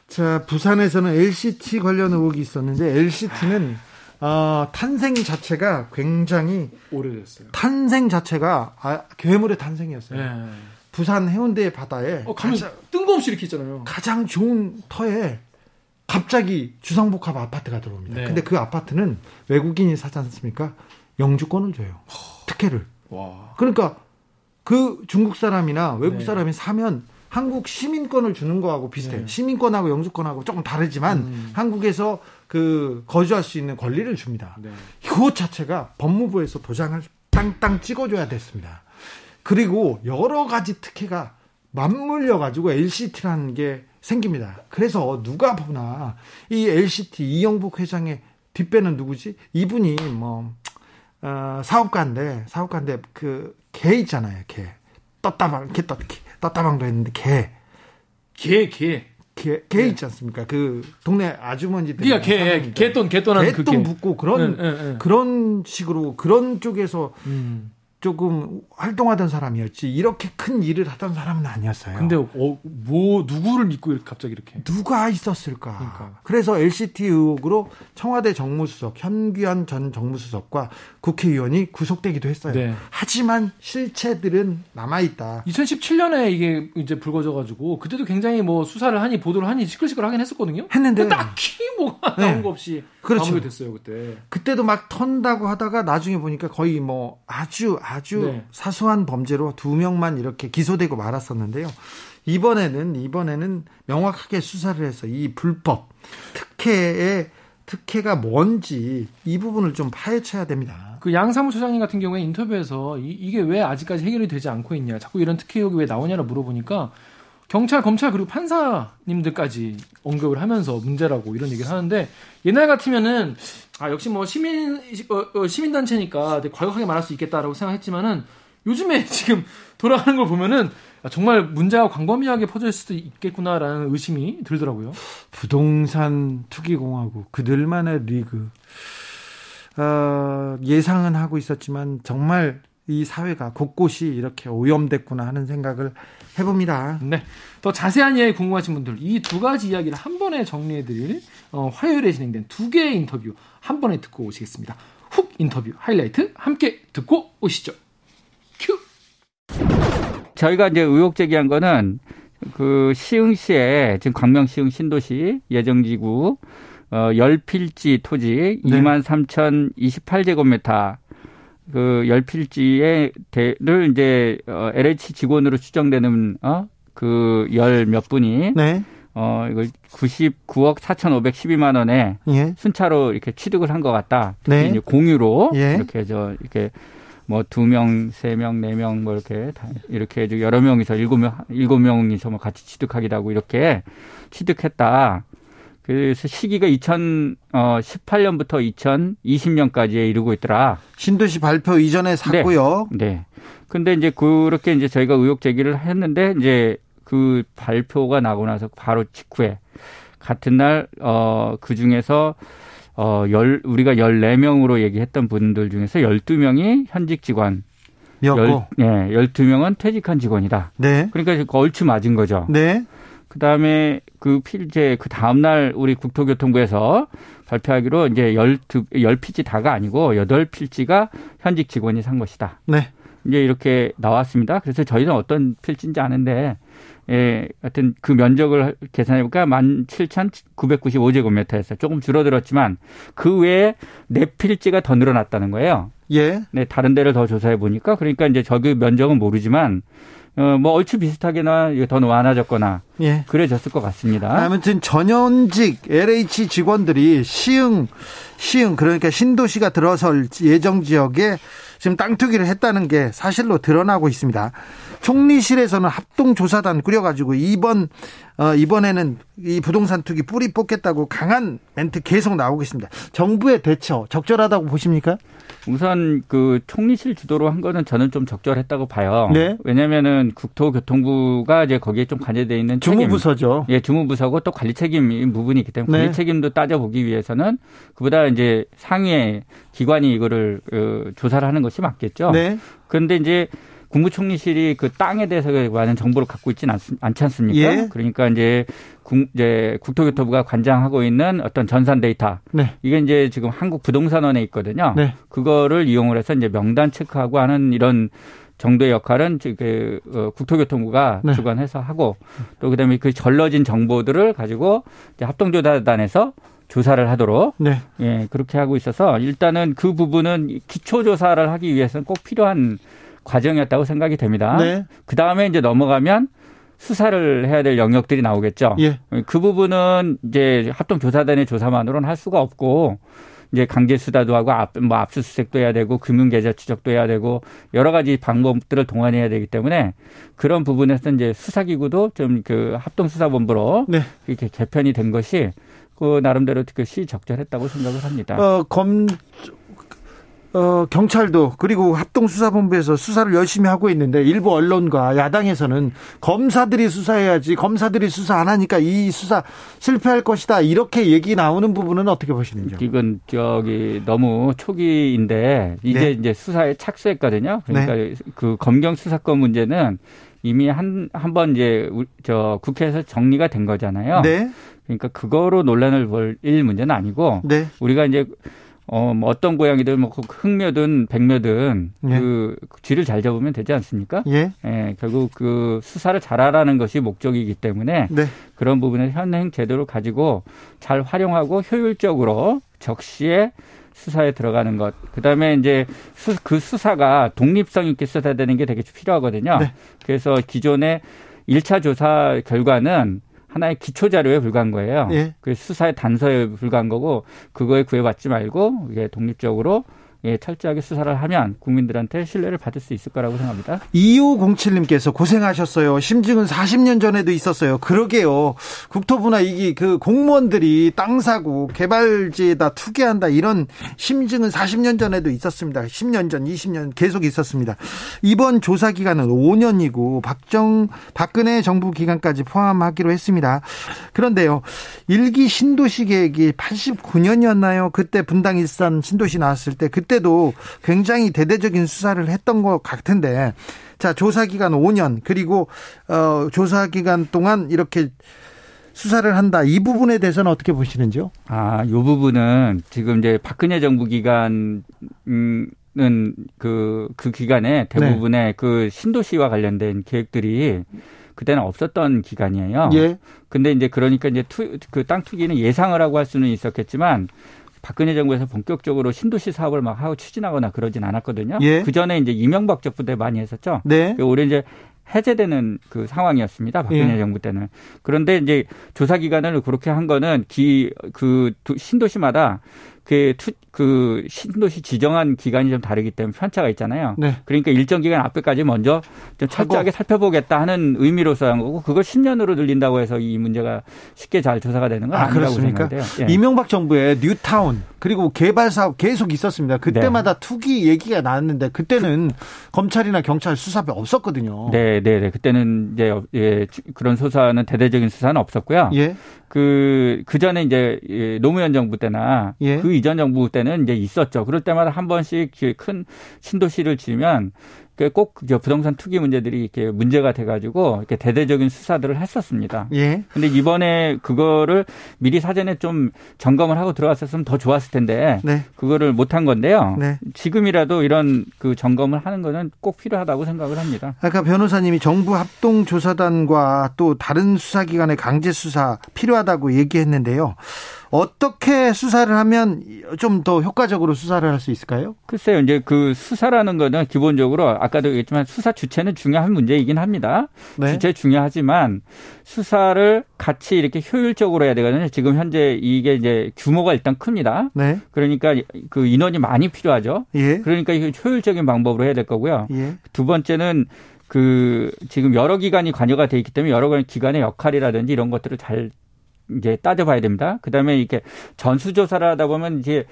자, 부산에서는 LCT 관련 의혹이 있었는데 LCT는 어, 탄생 자체가 굉장히 오래됐어요. 탄생 자체가 아, 괴물의 탄생이었어요. 네. 부산 해운대 바다에 어, 가면 가장, 뜬금없이 이렇게 있잖아요. 가장 좋은 터에 갑자기 주상복합 아파트가 들어옵니다. 네. 근데 그 아파트는 외국인이 사지 않습니까? 영주권을 줘요. 특혜를. 와. 그러니까 그 중국 사람이나 외국 네. 사람이 사면 한국 시민권을 주는 거하고 비슷해요. 네. 시민권하고 영주권하고 조금 다르지만 음. 한국에서 그 거주할 수 있는 권리를 줍니다. 네. 그것 자체가 법무부에서 도장을 땅땅 찍어줘야 됐습니다. 그리고 여러 가지 특혜가 맞물려 가지고 LCT라는 게 생깁니다. 그래서 누가 보나 이 LCT 이영복 회장의 뒷배는 누구지? 이분이 뭐 어, 사업가인데 사업가인데 그 개 있잖아요. 개 떴다방 개 떴, 개, 떴다방도 했는데 개. 개, 개. 개, 개 있지 않습니까? 그 동네 아주머니들. 그러니까 개, 개돈, 개돈하는 그 개. 개똥 붙고 그런 네, 네, 네. 그런 식으로 그런 쪽에서 음. 조금 활동하던 사람이었지 이렇게 큰 일을 하던 사람은 아니었어요. 근데 어, 뭐 누구를 믿고 갑자기 이렇게 누가 있었을까? 그러니까. 그래서 LCT 의혹으로 청와대 정무수석 현규현 전 정무수석과 국회의원이 구속되기도 했어요. 네. 하지만 실체들은 남아 있다. 2017년에 이게 이제 불거져 가지고 그때도 굉장히 뭐 수사를 하니 보도를 하니 시끌시끌하긴 했었거든요. 했는데 딱히 뭐가 네. 나온 거 없이 그렇죠. 됐어요 그때. 그때도 막 턴다고 하다가 나중에 보니까 거의 뭐 아주 아주 네. 사소한 범죄로 두 명만 이렇게 기소되고 말았었는데요. 이번에는 이번에는 명확하게 수사를 해서 이 불법 특혜의 특혜가 뭔지 이 부분을 좀 파헤쳐야 됩니다. 그 양사무소장님 같은 경우에 인터뷰에서 이, 게왜 아직까지 해결이 되지 않고 있냐, 자꾸 이런 특혜 의혹이 왜 나오냐를 물어보니까 경찰, 검찰 그리고 판사님들까지 언급을 하면서 문제라고 이런 얘기를 하는데 옛날 같으면은 아 역시 뭐 시민 어, 어, 시민 단체니까 과격하게 말할 수 있겠다라고 생각했지만은 요즘에 지금 돌아가는 걸 보면은 정말 문제가 광범위하게 퍼질 수도 있겠구나라는 의심이 들더라고요. 부동산 투기공화국 그들만의 리그 어, 예상은 하고 있었지만 정말 이 사회가 곳곳이 이렇게 오염됐구나 하는 생각을 해봅니다. 네. 더 자세한 이야기 궁금하신 분들 이 두 가지 이야기를 한 번에 정리해드릴 어, 화요일에 진행된 두 개의 인터뷰 한 번에 듣고 오시겠습니다. 훅 인터뷰 하이라이트 함께 듣고 오시죠. 큐. 저희가 이제 의혹 제기한 거는 그 시흥시에 지금 광명 시흥 신도시 예정지구 어, 열필지 토지 네. 2만 3,028제곱미터 그 열필지에 대를 이제 어, LH 직원으로 추정되는 어 그 열 몇 분이 네. 어 이걸 99억 4,512만 원에 예. 순차로 이렇게 취득을 한 것 같다. 네. 이제 공유로 예. 이렇게 저 이렇게 뭐 두 명, 세 명, 네 명 뭐 이렇게 다 이렇게 여러 명이서 일곱 명 일곱 명이서 뭐 같이 취득하기도 하고 이렇게 취득했다. 그래서 시기가 2018년부터 2020년까지에 이르고 있더라. 신도시 발표 이전에 샀고요. 네. 네. 근데 이제 그렇게 이제 저희가 의혹 제기를 했는데 이제 그 발표가 나고 나서 바로 직후에 같은 날, 어, 그 중에서 어, 열, 우리가 14명으로 얘기했던 분들 중에서 12명이 현직 직원. 열, 예, 12명은 퇴직한 직원이다. 네. 그러니까 얼추 맞은 거죠. 네. 그 다음에 그 필제 그 다음날 우리 국토교통부에서 발표하기로 이제 열두 열 필지 다가 아니고 여덟 필지가 현직 직원이 산 것이다. 네. 이제 이렇게 나왔습니다. 그래서 저희는 어떤 필지인지 아는데 예, 하여튼 그 면적을 계산해 볼까? 17,995제곱미터였어요. 조금 줄어들었지만 그 외에 네 필지가 더 늘어났다는 거예요. 예. 네, 다른 데를 더 조사해 보니까 그러니까 이제 저기 면적은 모르지만 어, 뭐 얼추 비슷하게나 더 많아졌거나 예. 그래졌을 것 같습니다. 아무튼 전현직 LH 직원들이 시흥 시흥 그러니까 신도시가 들어설 예정 지역에 지금 땅 투기를 했다는 게 사실로 드러나고 있습니다. 총리실에서는 합동 조사단 꾸려가지고 이번 어, 이번에는 이 부동산 투기 뿌리 뽑겠다고 강한 멘트 계속 나오고 있습니다. 정부의 대처 적절하다고 보십니까? 우선 그 총리실 주도로 한 거는 저는 좀 적절했다고 봐요. 네. 왜냐면은 국토교통부가 이제 거기에 좀 관여돼 있는 주무부서죠. 예, 주무부서고 또 관리 책임인 부분이 있기 때문에 네. 관리 책임도 따져보기 위해서는 그보다 이제 상위의 기관이 이거를 그 조사를 하는 것이 맞겠죠. 네. 그런데 이제 국무총리실이 그 땅에 대해서 많은 정보를 갖고 있지는 않, 지 않습니까? 예. 그러니까 이제 국, 이제 국토교토부가 관장하고 있는 어떤 전산 데이터. 네. 이게 이제 지금 한국 부동산원에 있거든요. 네. 그거를 이용을 해서 이제 명단 체크하고 하는 이런 정도의 역할은 그 어, 국토교통부가 네. 주관해서 하고 또 그다음에 그 절러진 정보들을 가지고 이제 합동조사단에서 조사를 하도록 네. 예 그렇게 하고 있어서 일단은 그 부분은 기초 조사를 하기 위해서는 꼭 필요한 과정이었다고 생각이 됩니다. 네. 그 다음에 이제 넘어가면 수사를 해야 될 영역들이 나오겠죠. 예. 그 부분은 이제 합동조사단의 조사만으로는 할 수가 없고 이제 강제 수사도 하고 압, 뭐 압수수색도 해야 되고 금융 계좌 추적도 해야 되고 여러 가지 방법들을 동원해야 되기 때문에 그런 부분에서 이제 수사기구도 좀 그 합동수사본부로 네. 이렇게 개편이 된 것이 그 나름대로 그 시적절했다고 생각을 합니다. 어, 검 어, 경찰도 그리고 합동수사본부에서 수사를 열심히 하고 있는데 일부 언론과 야당에서는 검사들이 수사해야지 검사들이 수사 안 하니까 이 수사 실패할 것이다 이렇게 얘기 나오는 부분은 어떻게 보시는지요? 이건 저기 너무 초기인데 이제 네. 이제 수사에 착수했거든요. 그러니까 네. 그 검경 수사권 문제는 이미 한 한 번 이제 저 국회에서 정리가 된 거잖아요. 네. 그러니까 그거로 논란을 벌일 문제는 아니고 네. 우리가 이제 어, 뭐 어떤 고양이들 뭐 흑묘든 백묘든 예. 그 쥐를 잘 잡으면 되지 않습니까? 예. 예. 결국 그 수사를 잘하라는 것이 목적이기 때문에 네. 그런 부분을 현행 제도를 가지고 잘 활용하고 효율적으로 적시에 수사에 들어가는 것. 그다음에 이제 수, 그 수사가 독립성 있게 수사되는 게 되게 필요하거든요. 네. 그래서 기존의 1차 조사 결과는 하나의 기초 자료에 불과한 거예요. 예. 그 수사의 단서에 불과한 거고 그거에 구애받지 말고 이게 독립적으로 예, 철저하게 수사를 하면 국민들한테 신뢰를 받을 수 있을 거라고 생각합니다. 2507님께서 고생하셨어요. 심증은 40년 전에도 있었어요. 그러게요. 국토부나 이게 그 공무원들이 땅 사고 개발지에다 투기한다 이런 심증은 40년 전에도 있었습니다. 10년 전, 20년 계속 있었습니다. 이번 조사 기간은 5년이고 박정 박근혜 정부 기간까지 포함하기로 했습니다. 그런데요. 일기 신도시 계획이 89년이었나요? 그때 분당 일산 신도시 나왔을 때 그때 그 때도 굉장히 대대적인 수사를 했던 것 같은데 자 조사 기간 5년 그리고 어 조사 기간 동안 이렇게 수사를 한다. 이 부분에 대해서는 어떻게 보시는지요? 아, 이 부분은 지금 이제 박근혜 정부 기간 은 그, 그 기간에 대부분의 네. 그 신도시와 관련된 계획들이 그때는 없었던 기간이에요. 예. 근데 이제 그러니까 이제 투, 그 땅 투기는 예상을 하고 할 수는 있었겠지만 박근혜 정부에서 본격적으로 신도시 사업을 막 하고 추진하거나 그러진 않았거든요. 예. 그 전에 이제 이명박 정부 때 많이 했었죠. 네. 올해 이제 해제되는 그 상황이었습니다. 박근혜 예. 정부 때는. 그런데 이제 조사 기간을 그렇게 한 거는 기 그 신도시마다 그, 투, 그 신도시 지정한 기간이 좀 다르기 때문에 편차가 있잖아요. 네. 그러니까 일정 기간 앞에까지 먼저 좀 철저하게 살펴보겠다 하는 의미로서 한 거고 그걸 10년으로 늘린다고 해서 이 문제가 쉽게 잘 조사가 되는 건 아, 아니라고? 생각돼요. 예. 이명박 정부의 뉴타운 그리고 개발 사업 계속 있었습니다. 그때마다 네. 투기 얘기가 나왔는데 그때는 검찰이나 경찰 수사가 없었거든요. 네, 네, 네. 그때는 이제 예, 그런 수사는 대대적인 수사는 없었고요. 예. 그, 그 전에 이제 노무현 정부 때나 예. 그 이전 정부 때는 이제 있었죠. 그럴 때마다 한 번씩 큰 신도시를 지으면 꼭 부동산 투기 문제들이 이렇게 문제가 돼가지고 이렇게 대대적인 수사들을 했었습니다. 예. 근데 이번에 그거를 미리 사전에 좀 점검을 하고 들어갔었으면 더 좋았을 텐데 네. 그거를 못한 건데요. 네. 지금이라도 이런 그 점검을 하는 거는 꼭 필요하다고 생각을 합니다. 아까 변호사님이 정부 합동 조사단과 또 다른 수사기관의 강제 수사 필요하다고 얘기했는데요. 어떻게 수사를 하면 좀 더 효과적으로 수사를 할 수 있을까요? 글쎄요, 이제 그 수사라는 거는 기본적으로 아까도 얘기했지만 수사 주체는 중요한 문제이긴 합니다. 네. 주체 중요하지만 수사를 같이 이렇게 효율적으로 해야 되거든요. 지금 현재 이게 이제 규모가 일단 큽니다. 네. 그러니까 그 인원이 많이 필요하죠. 예. 그러니까 이거 효율적인 방법으로 해야 될 거고요. 예. 두 번째는 그 지금 여러 기관이 관여가 돼 있기 때문에 여러 기관의 역할이라든지 이런 것들을 잘 이제 따져봐야 됩니다. 그 다음에 이렇게 전수조사를 하다 보면 이제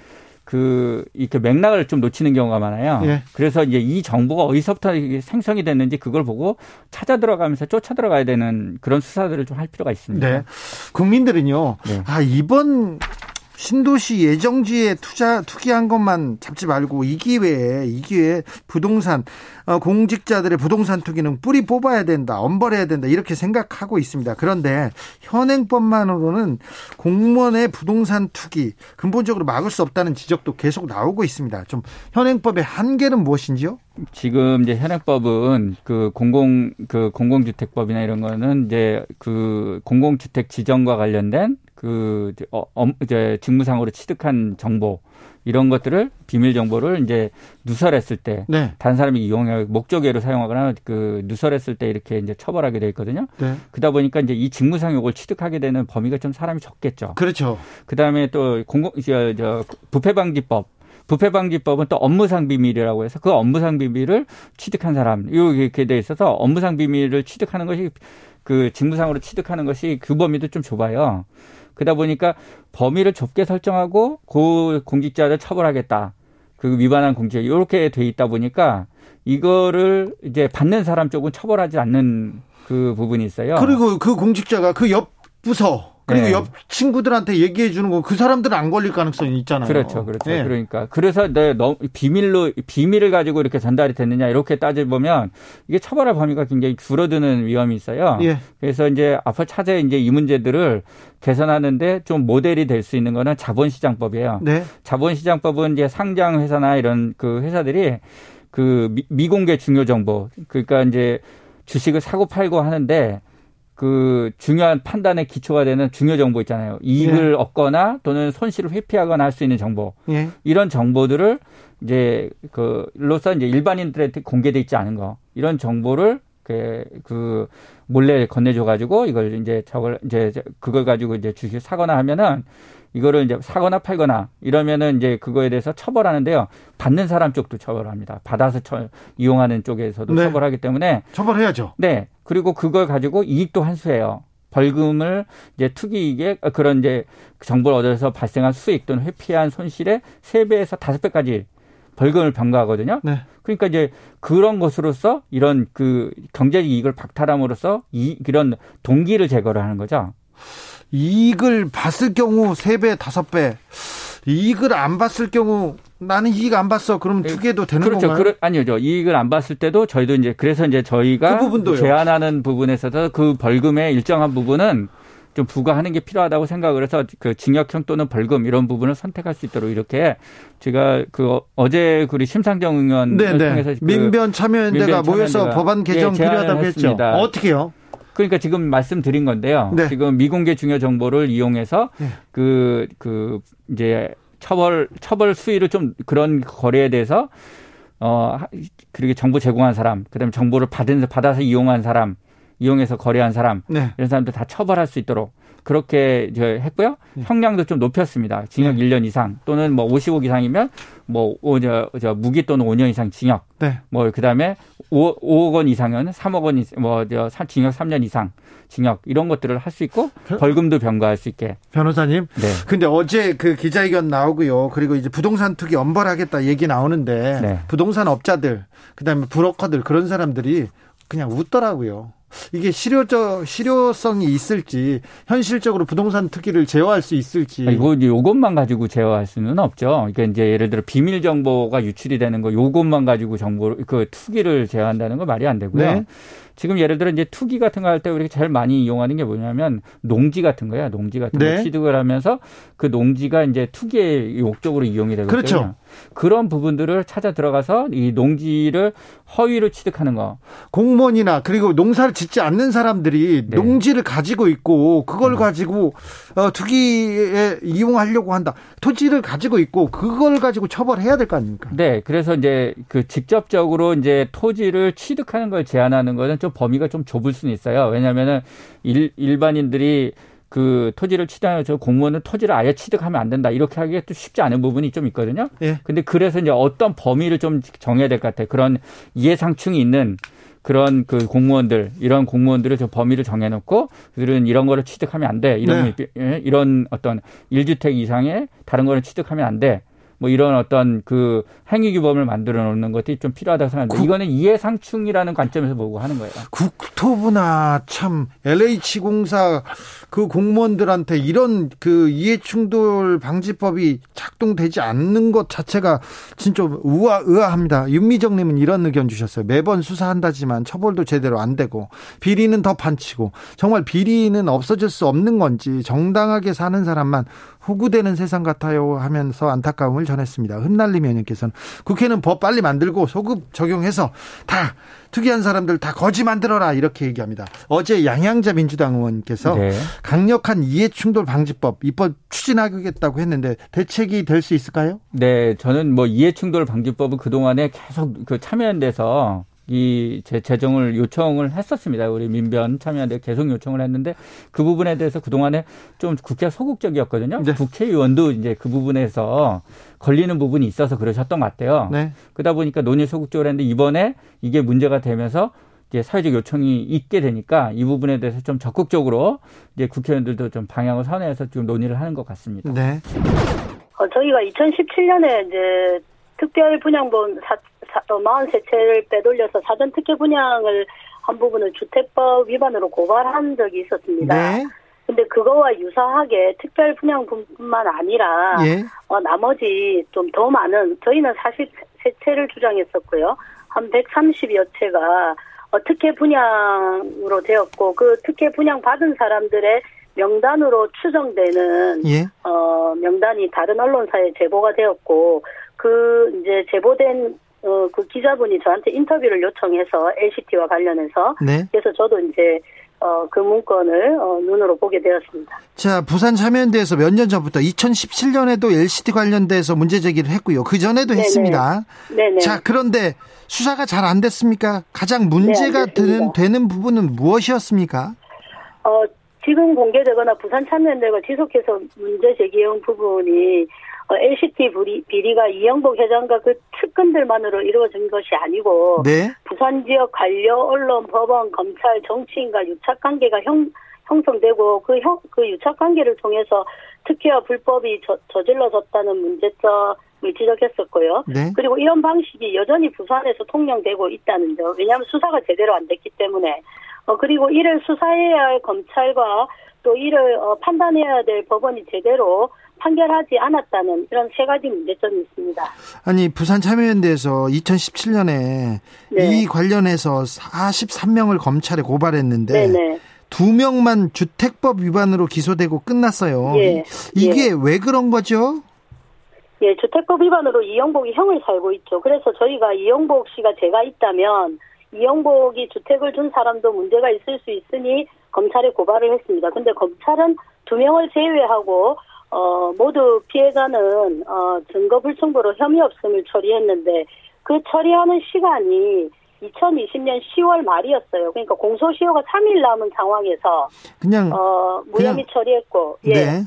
그 이렇게 맥락을 좀 놓치는 경우가 많아요. 예. 그래서 이제 이 정보가 어디서부터 생성이 됐는지 그걸 보고 찾아 들어가면서 쫓아 들어가야 되는 그런 수사들을 좀 할 필요가 있습니다. 네. 국민들은요. 네. 아 이번 신도시 예정지에 투자 투기한 것만 잡지 말고 이 기회에 이 기회에 부동산 어, 공직자들의 부동산 투기는 뿌리 뽑아야 된다, 엄벌해야 된다 이렇게 생각하고 있습니다. 그런데 현행법만으로는 공무원의 부동산 투기 근본적으로 막을 수 없다는 지적도 계속 나오고 있습니다. 좀 현행법의 한계는 무엇인지요? 지금 이제 현행법은 그 공공 그 공공주택법이나 이런 거는 이제 그 공공주택 지정과 관련된 그 어, 이제 직무상으로 취득한 정보 이런 것들을 비밀 정보를 이제 누설했을 때, 네. 사람이 이용해 목적외로 사용하거나 그 누설했을 때 이렇게 이제 처벌하게 돼 있거든요. 네. 그러다 보니까 이제 이 직무상 요걸 취득하게 되는 범위가 좀 사람이 적겠죠. 그렇죠. 그 다음에 또 공공 저, 저 부패 방지법. 부패방지법은 또 업무상 비밀이라고 해서 그 업무상 비밀을 취득한 사람 이렇게 돼 있어서 업무상 비밀을 취득하는 것이 그 직무상으로 취득하는 것이 그 범위도 좀 좁아요. 그러다 보니까 범위를 좁게 설정하고 고 공직자를 처벌하겠다. 그 위반한 공직 이렇게 돼 있다 보니까 이거를 이제 받는 사람 쪽은 처벌하지 않는 그 부분이 있어요. 그리고 그 공직자가 그 옆 부서 그리고 네. 옆 친구들한테 얘기해 주는 거 그 사람들은 안 걸릴 가능성이 있잖아요. 그렇죠, 그렇죠. 네. 그러니까 그래서 네, 너무 비밀로 비밀을 가지고 이렇게 전달이 됐느냐 이렇게 따져 보면 이게 처벌할 범위가 굉장히 줄어드는 위험이 있어요. 예. 그래서 이제 앞으로 차제 이제 이 문제들을 개선하는데 좀 모델이 될 수 있는 거는 자본시장법이에요. 네. 자본시장법은 이제 상장 회사나 이런 그 회사들이 그 미공개 중요 정보 그러니까 이제 주식을 사고 팔고 하는데 그 중요한 판단의 기초가 되는 중요 정보 있잖아요. 이익을 예. 얻거나 또는 손실을 회피하거나 할 수 있는 정보. 예. 이런 정보들을 이제 그로서 이제 일반인들한테 공개돼 있지 않은 거. 이런 정보를 그, 그 몰래 건네줘 가지고 이걸 이제 저걸 이제 그걸 가지고 이제 주식 사거나 하면은 이거를 이제 사거나 팔거나 이러면은 이제 그거에 대해서 처벌하는데요. 받는 사람 쪽도 처벌합니다. 받아서 처, 이용하는 쪽에서도 네. 처벌하기 때문에 처벌해야죠. 네. 그리고 그걸 가지고 이익도 환수해요. 벌금을 이제 투기이익에 그런 이제 정보를 얻어서 발생한 수익 또는 회피한 손실의 세배에서 다섯 배까지 벌금을 병가하거든요. 네. 그러니까 이제 그런 것으로서 이런 그 경제적 이익을 박탈함으로써 이 이런 동기를 제거를 하는 거죠. 이익을 봤을 경우 3배, 5배. 이익을 안 봤을 경우 나는 이익 안 봤어. 그럼 투기해도 되는 그렇죠. 건가요? 그렇, 아니죠. 이익을 안 봤을 때도 저희도 이제 그래서 이제 저희가 그 제한하는 부분에서도 그 벌금의 일정한 부분은 좀 부과하는 게 필요하다고 생각을 해서 그 징역형 또는 벌금 이런 부분을 선택할 수 있도록 이렇게 제가 그 어제 우리 심상정 의원 네, 네. 통해서 그 민변 참여연대가 모여서 법안 개정 예, 필요하다고 했죠. 어떻게요? 그러니까 지금 말씀드린 건데요. 네. 지금 미공개 중요 정보를 이용해서 그그 네. 그 이제 처벌 처벌 수위를 좀 그런 거래에 대해서 어 그리고 정보 제공한 사람, 그다음에 정보를 받은 받아서 이용한 사람, 이용해서 거래한 사람 네. 이런 사람들 다 처벌할 수 있도록 그렇게 저 했고요. 네. 형량도 좀 높였습니다. 징역 네. 1년 이상 또는 뭐 50억 이상이면 뭐 오, 저, 저 무기 또는 5년 이상 징역. 네. 뭐 그다음에 5, 5억 원 이상은 3억 원 뭐저 징역 3년 이상 징역 이런 것들을 할 수 있고 벌금도 병가할 수 있게. 변호사님. 네. 근데 어제 그 기자회견 나오고요. 그리고 이제 부동산 투기 엄벌하겠다 얘기 나오는데 네. 부동산 업자들 그다음에 브로커들 그런 사람들이 그냥 웃더라고요. 이게 실효적 실효성이 있을지 현실적으로 부동산 특기를 제어할 수 있을지 이거 요것만 가지고 제어할 수는 없죠. 그러니까 이제 예를 들어 비밀 정보가 유출이 되는 거 요것만 가지고 정보 그 투기를 제어한다는 건 말이 안 되고요. 네. 지금 예를 들어 이제 투기 같은 거 할 때 우리가 제일 많이 이용하는 게 뭐냐면 농지 같은 거야. 농지 같은 네. 거 취득을 하면서 그 농지가 이제 투기의 목적으로 이용이 되거든요. 그렇죠. 그런 부분들을 찾아 들어가서 이 농지를 허위로 취득하는 거. 공무원이나 그리고 농사를 짓지 않는 사람들이 네. 농지를 가지고 있고 그걸 네. 가지고 어, 투기에 이용하려고 한다. 토지를 가지고 있고 그걸 가지고 처벌해야 될 거 아닙니까? 네. 그래서 이제 그 직접적으로 이제 토지를 취득하는 걸 제한하는 거는 좀 범위가 좀 좁을 수는 있어요. 왜냐하면은 일, 일반인들이 그 토지를 취득하면서 공무원은 토지를 아예 취득하면 안 된다 이렇게 하기가 또 쉽지 않은 부분이 좀 있거든요. 예. 근데 그래서 이제 어떤 범위를 좀 정해야 될 것 같아요. 그런 이해상충이 있는 그런 그 공무원들 이런 공무원들을 저 범위를 정해놓고 그들은 이런 거를 취득하면 안 돼. 이런 네. 예, 이런 어떤 일주택 이상의 다른 거를 취득하면 안 돼. 뭐 이런 어떤 그 행위 규범을 만들어 놓는 것이 좀 필요하다고 생각합니다. 국, 이거는 이해상충이라는 관점에서 보고 하는 거예요. 국토부나 참 LH공사 그 공무원들한테 이런 그 이해충돌 방지법이 작동되지 않는 것 자체가 진짜 우아, 의아합니다. 윤미정 님은 이런 의견 주셨어요. 매번 수사한다지만 처벌도 제대로 안 되고 비리는 더 판치고 정말 비리는 없어질 수 없는 건지 정당하게 사는 사람만 호구되는 세상 같아요 하면서 안타까움을 전했습니다. 흩날림 의원님께서는 국회는 법 빨리 만들고 소급 적용해서 다 특이한 사람들 다 거지 만들어라 이렇게 얘기합니다. 어제 양양자 민주당 의원께서 네. 강력한 이해충돌 방지법 입법 추진하겠다고 했는데 대책이 될 수 있을까요? 네, 저는 뭐 이해충돌 방지법은 그 동안에 계속 그 참여연대에서 이 재정을 요청을 했었습니다. 우리 민변 참여한데 계속 요청을 했는데 그 부분에 대해서 그동안에 좀 국회 소극적이었거든요. 네. 국회의원도 이제 그 부분에서 걸리는 부분이 있어서 그러셨던 것 같아요. 네. 그러다 보니까 논의 소극적으로 했는데 이번에 이게 문제가 되면서 이제 사회적 요청이 있게 되니까 이 부분에 대해서 좀 적극적으로 이제 국회의원들도 좀 방향을 선회해서 좀 논의를 하는 것 같습니다. 네. 어, 저희가 2017년에 이제 특별 분양본 사, 사, 43채를 빼돌려서 사전 특혜 분양을 한 부분을 주택법 위반으로 고발한 적이 있었습니다. 네. 근데 그거와 유사하게 특별 분양뿐만 아니라 예. 어, 나머지 좀 더 많은 저희는 43채를 주장했었고요. 한 130여 채가 어, 특혜 분양으로 되었고 그 특혜 분양 받은 사람들의 명단으로 추정되는 예. 어, 명단이 다른 언론사에 제보가 되었고 그 이제 제보된 어, 그 기자분이 저한테 인터뷰를 요청해서 LCT와 관련해서 네. 그래서 저도 이제 어, 그 문건을 어, 눈으로 보게 되었습니다. 자, 부산 참여연대에서 몇 년 전부터 2017년에도 LCT 관련돼서 문제 제기를 했고요. 그 전에도 했습니다. 네네. 자, 그런데 수사가 잘 안 됐습니까? 가장 문제가 네, 되는, 되는 부분은 무엇이었습니까? 어, 지금 공개되거나 부산 참여연대가 지속해서 문제 제기해온 부분이 어, LCT 비리, 가 이영복 회장과 그 측근들만으로 이루어진 것이 아니고 네? 부산 지역 관료 언론 법원 검찰 정치인과 유착 관계가 형 형성되고 그 형 그 유착 관계를 통해서 특혜와 불법이 저, 저질러졌다는 문제점 을 지적했었고요. 네? 그리고 이런 방식이 여전히 부산에서 통용되고 있다는 점. 왜냐하면 수사가 제대로 안 됐기 때문에. 어, 그리고 이를 수사해야 할 검찰과 또 이를 어, 판단해야 될 법원이 제대로 판결하지 않았다는 이런 세 가지 문제점이 있습니다. 아니 부산 참여연대에서 2017년에 네. 이 관련해서 43명을 검찰에 고발했는데 네네. 두 명만 주택법 위반으로 기소되고 끝났어요. 예. 이게 예. 왜 그런 거죠? 예, 주택법 위반으로 이영복이 형을 살고 있죠. 그래서 저희가 이영복 씨가 제가 있다면 이영복이 주택을 준 사람도 문제가 있을 수 있으니 검찰에 고발을 했습니다. 근데 검찰은 두 명을 제외하고 어, 모두 피해자는 어, 증거 불충분으로 혐의 없음을 처리했는데 그 처리하는 시간이 2020년 10월 말이었어요. 그러니까 공소시효가 3일 남은 상황에서 그냥 어, 무혐의 그냥, 처리했고 예. 네.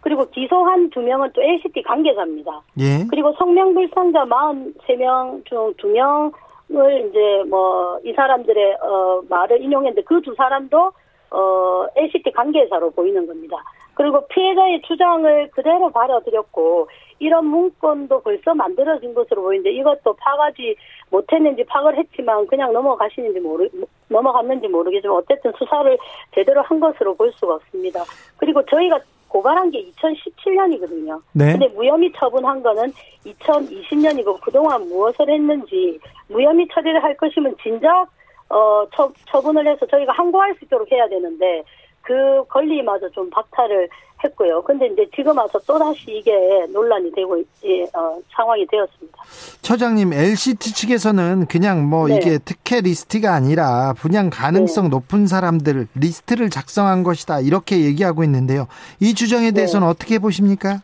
그리고 기소한 두 명은 또 LCT 관계자입니다. 예. 그리고 성명불상자 43명 중 두 명을 이제 뭐 이 사람들의 어 말을 인용했는데 그 두 사람도 어 LCT 관계자로 보이는 겁니다. 그리고 피해자의 주장을 그대로 받아들였고 이런 문건도 벌써 만들어진 것으로 보이는데 이것도 파가지 못했는지 파악을 했지만 그냥 넘어가시는지 모르 넘어갔는지 모르겠지만 어쨌든 수사를 제대로 한 것으로 볼 수가 없습니다. 그리고 저희가 고발한 게 2017년이거든요. 네. 근데 무혐의 처분한 거는 2020년이고 그동안 무엇을 했는지 무혐의 처리를 할 것이면 진작 어 처, 처분을 해서 저희가 항고할 수 있도록 해야 되는데 그 권리마저 좀 박탈을 했고요. 근데 이제 지금 와서 또다시 이게 논란이 되고 예, 어, 상황이 되었습니다. 처장님, LCT 측에서는 그냥 뭐 네. 이게 특혜 리스트가 아니라 분양 가능성 네. 높은 사람들 리스트를 작성한 것이다 이렇게 얘기하고 있는데요. 이 주장에 대해서는 네. 어떻게 보십니까?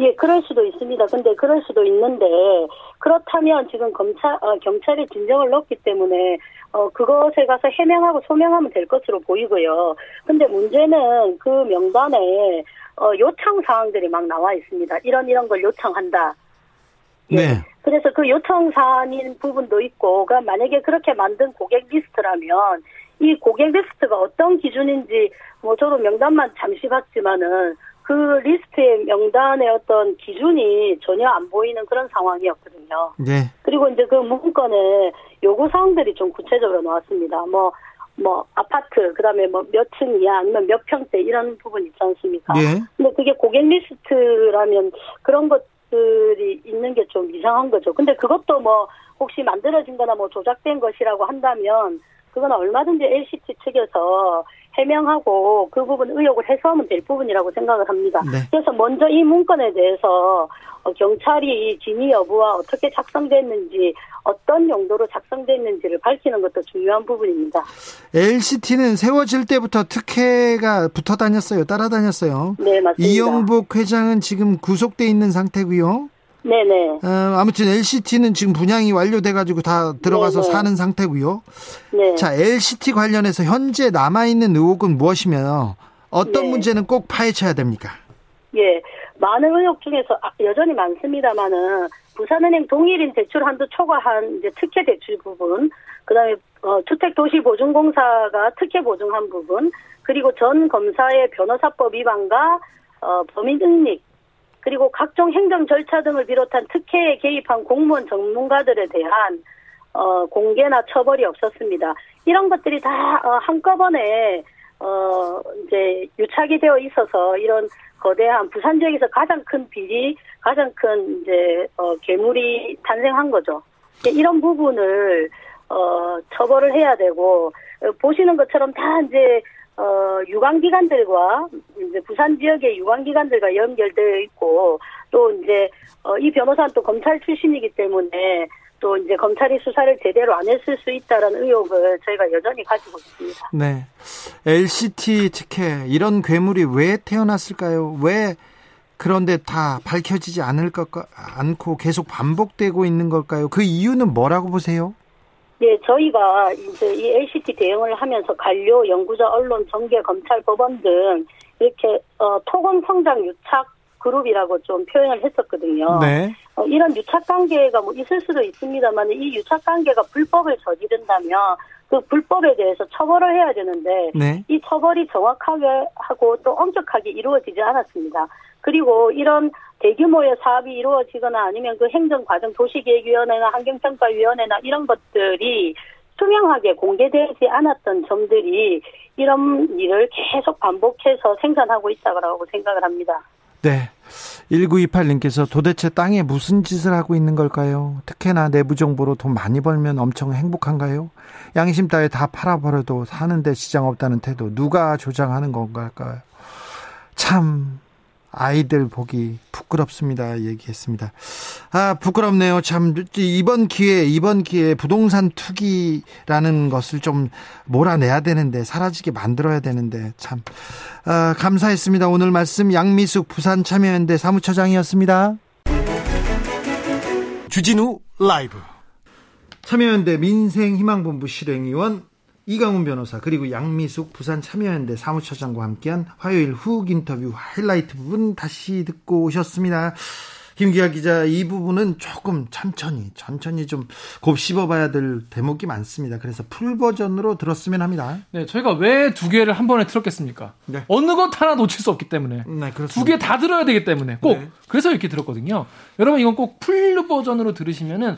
예, 그럴 수도 있습니다. 근데 그럴 수도 있는데 그렇다면 지금 검찰 어, 경찰이 진정을 넣기 때문에 어, 그것에 가서 해명하고 소명하면 될 것으로 보이고요. 근데 문제는 그 명단에 어, 요청 사항들이 막 나와 있습니다. 이런 이런 걸 요청한다. 예. 네. 그래서 그 요청 사항인 부분도 있고, 그러니까 만약에 그렇게 만든 고객 리스트라면 이 고객 리스트가 어떤 기준인지 뭐 저도 명단만 잠시 봤지만은 그 리스트의 명단의 어떤 기준이 전혀 안 보이는 그런 상황이었거든요. 네. 그리고 이제 그 문건에 요구 사항들이 좀 구체적으로 나왔습니다. 뭐, 뭐, 아파트, 그 다음에 뭐 몇 층이야, 아니면 몇 평대, 이런 부분 있지 않습니까? 네. 근데 그게 고객 리스트라면 그런 것들이 있는 게 좀 이상한 거죠. 근데 그것도 뭐, 혹시 만들어진 거나 뭐 조작된 것이라고 한다면, 그건 얼마든지 LCT 측에서 해명하고 그 부분 의혹을 해소하면 될 부분이라고 생각을 합니다. 네. 그래서 먼저 이 문건에 대해서 어, 경찰이 진위 여부와 어떻게 작성됐는지 어떤 용도로 작성됐는지를 밝히는 것도 중요한 부분입니다. LCT는 세워질 때부터 특혜가 붙어 다녔어요. 따라다녔어요. 네, 맞습니다. 이영복 회장은 지금 구속돼 있는 상태고요. 네네. 어, 아무튼 LCT는 지금 분양이 완료돼가지고 다 들어가서 네네. 사는 상태고요. 네. 자, LCT 관련해서 현재 남아있는 의혹은 무엇이며 어떤 네. 문제는 꼭 파헤쳐야 됩니까? 예. 많은 의혹 중에서 아, 여전히 많습니다만은 부산은행 동일인 대출 한도 초과한 이제 특혜 대출 부분, 그다음에 어, 주택도시보증공사가 특혜 보증한 부분, 그리고 전 검사의 변호사법 위반과 어, 범인 은닉 그리고 각종 행정 절차 등을 비롯한 특혜에 개입한 공무원 전문가들에 대한 어, 공개나 처벌이 없었습니다. 이런 것들이 다 어, 한꺼번에 어, 이제 유착이 되어 있어서 이런 거대한 부산 지역에서 가장 큰 비리, 가장 큰 이제 어, 괴물이 탄생한 거죠. 이런 부분을 어, 처벌을 해야 되고 어, 보시는 것처럼 다 이제 어, 유관기관들과 이제 부산 지역의 유관기관들과 연결되어 있고 또 이제 어, 이 변호사는 또 검찰 출신이기 때문에 또 이제 검찰이 수사를 제대로 안 했을 수 있다라는 의혹을 저희가 여전히 가지고 있습니다. 네. LCT 특혜 이런 괴물이 왜 태어났을까요? 왜 그런데 다 밝혀지지 않을 것 않고 계속 반복되고 있는 걸까요? 그 이유는 뭐라고 보세요? 예, 저희가 이제 이 LCT 대응을 하면서 관료, 연구자, 언론, 정계, 검찰, 법원 등 이렇게 어, 토건 성장 유착 그룹이라고 좀 표현을 했었거든요. 네. 어, 이런 유착 관계가 뭐 있을 수도 있습니다만 이 유착 관계가 불법을 저지른다면 그 불법에 대해서 처벌을 해야 되는데 네. 이 처벌이 정확하게 하고 또 엄격하게 이루어지지 않았습니다. 그리고 이런 대규모의 사업이 이루어지거나 아니면 그 행정과정 도시계획위원회나 환경평가위원회나 이런 것들이 투명하게 공개되지 않았던 점들이 이런 일을 계속 반복해서 생산하고 있다고 생각을 합니다. 네. 1928님께서 도대체 땅에 무슨 짓을 하고 있는 걸까요? 특혜나 내부 정보로 돈 많이 벌면 엄청 행복한가요? 양심 따위 다 팔아버려도 사는데 시장 없다는 태도 누가 조장하는 건가요? 참 아이들 보기 부끄럽습니다. 얘기했습니다. 아, 부끄럽네요. 참, 이번 기회에, 이번 기회에 부동산 투기라는 것을 좀 몰아내야 되는데, 사라지게 만들어야 되는데, 참, 아, 감사했습니다. 오늘 말씀 양미숙 부산 참여연대 사무처장이었습니다. 주진우 라이브. 참여연대 민생희망본부 실행위원 이강훈 변호사 그리고 양미숙 부산 참여연대 사무처장과 함께한 화요일 후 인터뷰 하이라이트 부분 다시 듣고 오셨습니다. 김기아 기자 이 부분은 조금 천천히 천천히 좀 곱씹어봐야 될 대목이 많습니다. 그래서 full 버전으로 들었으면 합니다. 네, 저희가 왜 두 개를 한 번에 틀었겠습니까? 네. 어느 것 하나 놓칠 수 없기 때문에 네, 두 개 다 들어야 되기 때문에 꼭 네. 그래서 이렇게 들었거든요. 여러분 이건 꼭 full 버전으로 들으시면은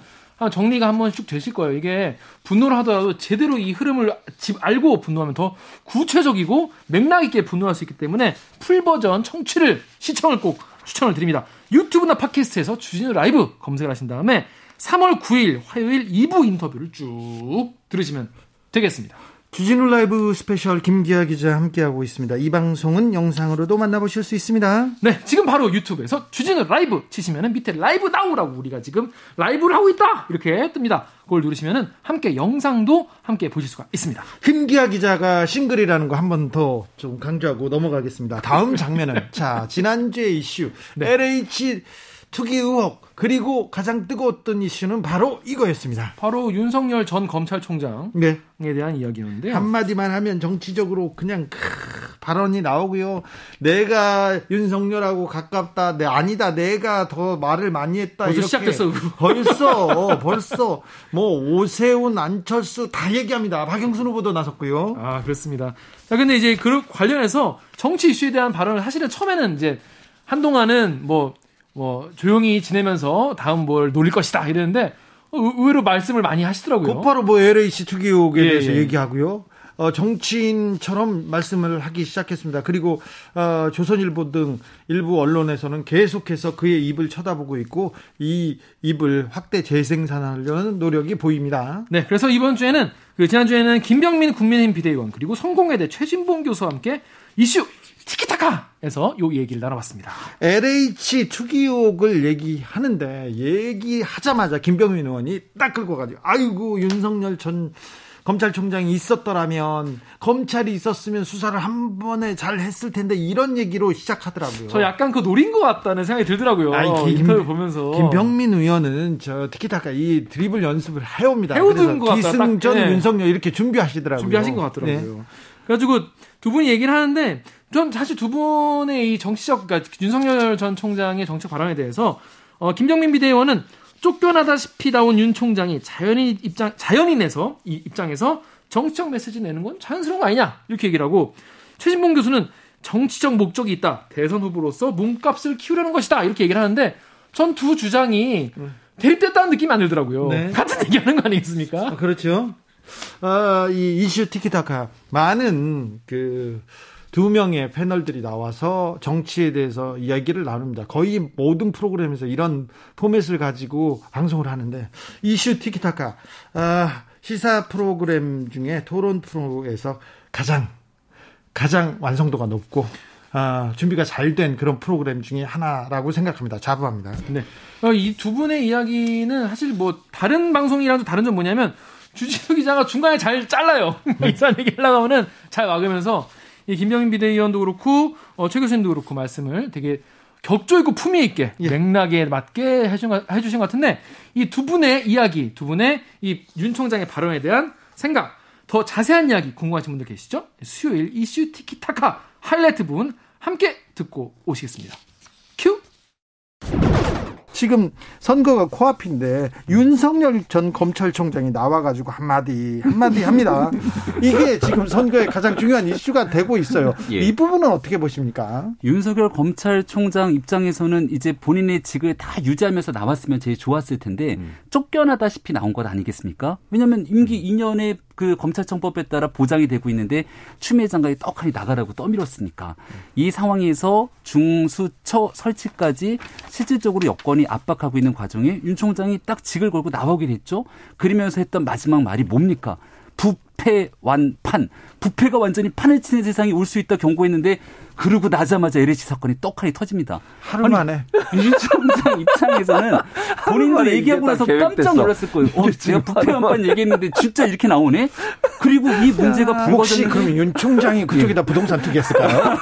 정리가 한 번씩 되실 거예요. 이게 분노를 하더라도 제대로 이 흐름을 알고 분노하면 더 구체적이고 맥락 있게 분노할 수 있기 때문에 full 버전 청취를 시청을 꼭 추천을 드립니다. 유튜브나 팟캐스트에서 주진우 라이브 검색을 하신 다음에 3월 9일 화요일 2부 인터뷰를 쭉 들으시면 되겠습니다. 주진우 라이브 스페셜 김기화 기자 함께하고 있습니다. 이 방송은 영상으로도 만나보실 수 있습니다. 네, 지금 바로 유튜브에서 주진우 라이브 치시면 밑에 라이브 나오라고 우리가 지금 라이브를 하고 있다 이렇게 뜹니다. 그걸 누르시면 함께 영상도 함께 보실 수가 있습니다. 김기화 기자가 싱글이라는 거 한 번 더 좀 강조하고 넘어가겠습니다. 다음 장면은 자 지난주의 이슈 네. LH 투기 의혹 그리고 가장 뜨거웠던 이슈는 바로 이거였습니다. 바로 윤석열 전 검찰총장에 네. 대한 이야기였는데요. 한마디만 하면 정치적으로 그냥 크, 발언이 나오고요. 내가 윤석열하고 가깝다. 내 네, 아니다. 내가 더 말을 많이 했다. 벌써 시작됐어. 벌써 벌써 뭐 오세훈, 안철수 다 얘기합니다. 박영순 후보도 나섰고요. 아 그렇습니다. 자 근데 이제 그 관련해서 정치 이슈에 대한 발언을 사실은 처음에는 이제 한동안은 뭐 뭐 조용히 지내면서 다음 뭘 노릴 것이다 이랬는데 의외로 말씀을 많이 하시더라고요. 곧바로 뭐 LH 투기 의혹에 예, 대해서 예. 얘기하고요. 어, 정치인처럼 말씀을 하기 시작했습니다. 그리고 어, 조선일보 등 일부 언론에서는 계속해서 그의 입을 쳐다보고 있고 이 입을 확대 재생산하려는 노력이 보입니다. 네, 그래서 이번 주에는 그 지난 주에는 김병민 국민의힘 비대위원 그리고 성공회대 최진봉 교수와 함께 이슈 티키타카에서 요 얘기를 나눠봤습니다. LH 투기 의혹을 얘기하는데 얘기하자마자 김병민 의원이 딱 끌고 가지고 아이고 윤석열 전 검찰총장이 있었더라면 검찰이 있었으면 수사를 한 번에 잘 했을 텐데 이런 얘기로 시작하더라고요. 저 약간 그 노린 것 같다는 생각이 들더라고요. 아니, 김, 인터뷰 보면서 김병민 의원은 저 티키타카 이 드리블 연습을 해옵니다. 해오던 것 같다. 기승전 네. 윤석열 이렇게 준비하시더라고요. 준비하신 것 같더라고요. 네. 그래가지고 두 분이 얘기를 하는데 전 사실 두 분의 이 정치적, 그러니까 윤석열 전 총장의 정책 발언에 대해서 어, 김정민 비대위원은 쫓겨나다시피 나온 윤 총장이 자연인 입장, 자연인에서 이 입장에서 정치적 메시지 내는 건 자연스러운 거 아니냐 이렇게 얘기를 하고 최진봉 교수는 정치적 목적이 있다. 대선 후보로서 몸값을 키우려는 것이다. 이렇게 얘기를 하는데 전 두 주장이 대립됐다는 느낌이 안 들더라고요. 네. 같은 얘기하는 거 아니겠습니까? 아, 그렇죠. 아, 이 이슈 티키타카 많은 그 두 명의 패널들이 나와서 정치에 대해서 이야기를 나눕니다. 거의 모든 프로그램에서 이런 포맷을 가지고 방송을 하는데 이슈 티키타카 아, 시사 프로그램 중에 토론 프로에서 가장 가장 완성도가 높고 아, 준비가 잘 된 그런 프로그램 중에 하나라고 생각합니다. 자부합니다. 네. 어, 이두 분의 이야기는 사실 뭐 다른 방송이랑도 다른 점 뭐냐면 주진우 기자가 중간에 잘 잘라요. 네. 이상 얘기 하려고 하면은 잘 막으면서 이 김병인 비대위원도 그렇고 어, 최 교수님도 그렇고 말씀을 되게 격조 있고 품위 있게 예. 맥락에 맞게 해주신, 해주신 것 같은데 이 두 분의 이야기, 두 분의 이 윤 총장의 발언에 대한 생각, 더 자세한 이야기 궁금하신 분들 계시죠? 수요일 이슈 티키타카 하이라이트 부분 함께 듣고 오시겠습니다. 큐! 지금 선거가 코앞인데 윤석열 전 검찰총장이 나와가지고 한마디 한마디 합니다. 이게 지금 선거의 가장 중요한 이슈가 되고 있어요. 예. 이 부분은 어떻게 보십니까? 윤석열 검찰총장 입장에서는 이제 본인의 직을 다 유지하면서 나왔으면 제일 좋았을 텐데 음. 쫓겨나다시피 나온 것 아니겠습니까? 왜냐하면 임기 2년의 그 검찰청법에 따라 보장이 되고 있는데 추미애 장관이 떡하니 나가라고 떠밀었으니까 이 상황에서 중수처 설치까지 실질적으로 여건이 압박하고 있는 과정에 윤 총장이 딱 직을 걸고 나오게 됐죠. 그러면서 했던 마지막 말이 뭡니까? 부패 완판. 부패가 완전히 판을 치는 세상이 올 수 있다 경고했는데 그러고 나자마자 LH 사건이 떡하니 터집니다. 하루 만에. 윤 총장 입장에서는 본인도 얘기하고 나서 깜짝 놀랐을 거예요. 어, 제가 부패 완판 얘기했는데 진짜 이렇게 나오네? 그리고 이 문제가 불거졌는데. 혹시 그럼 윤 총장이 그쪽에다 부동산 투기했을까요?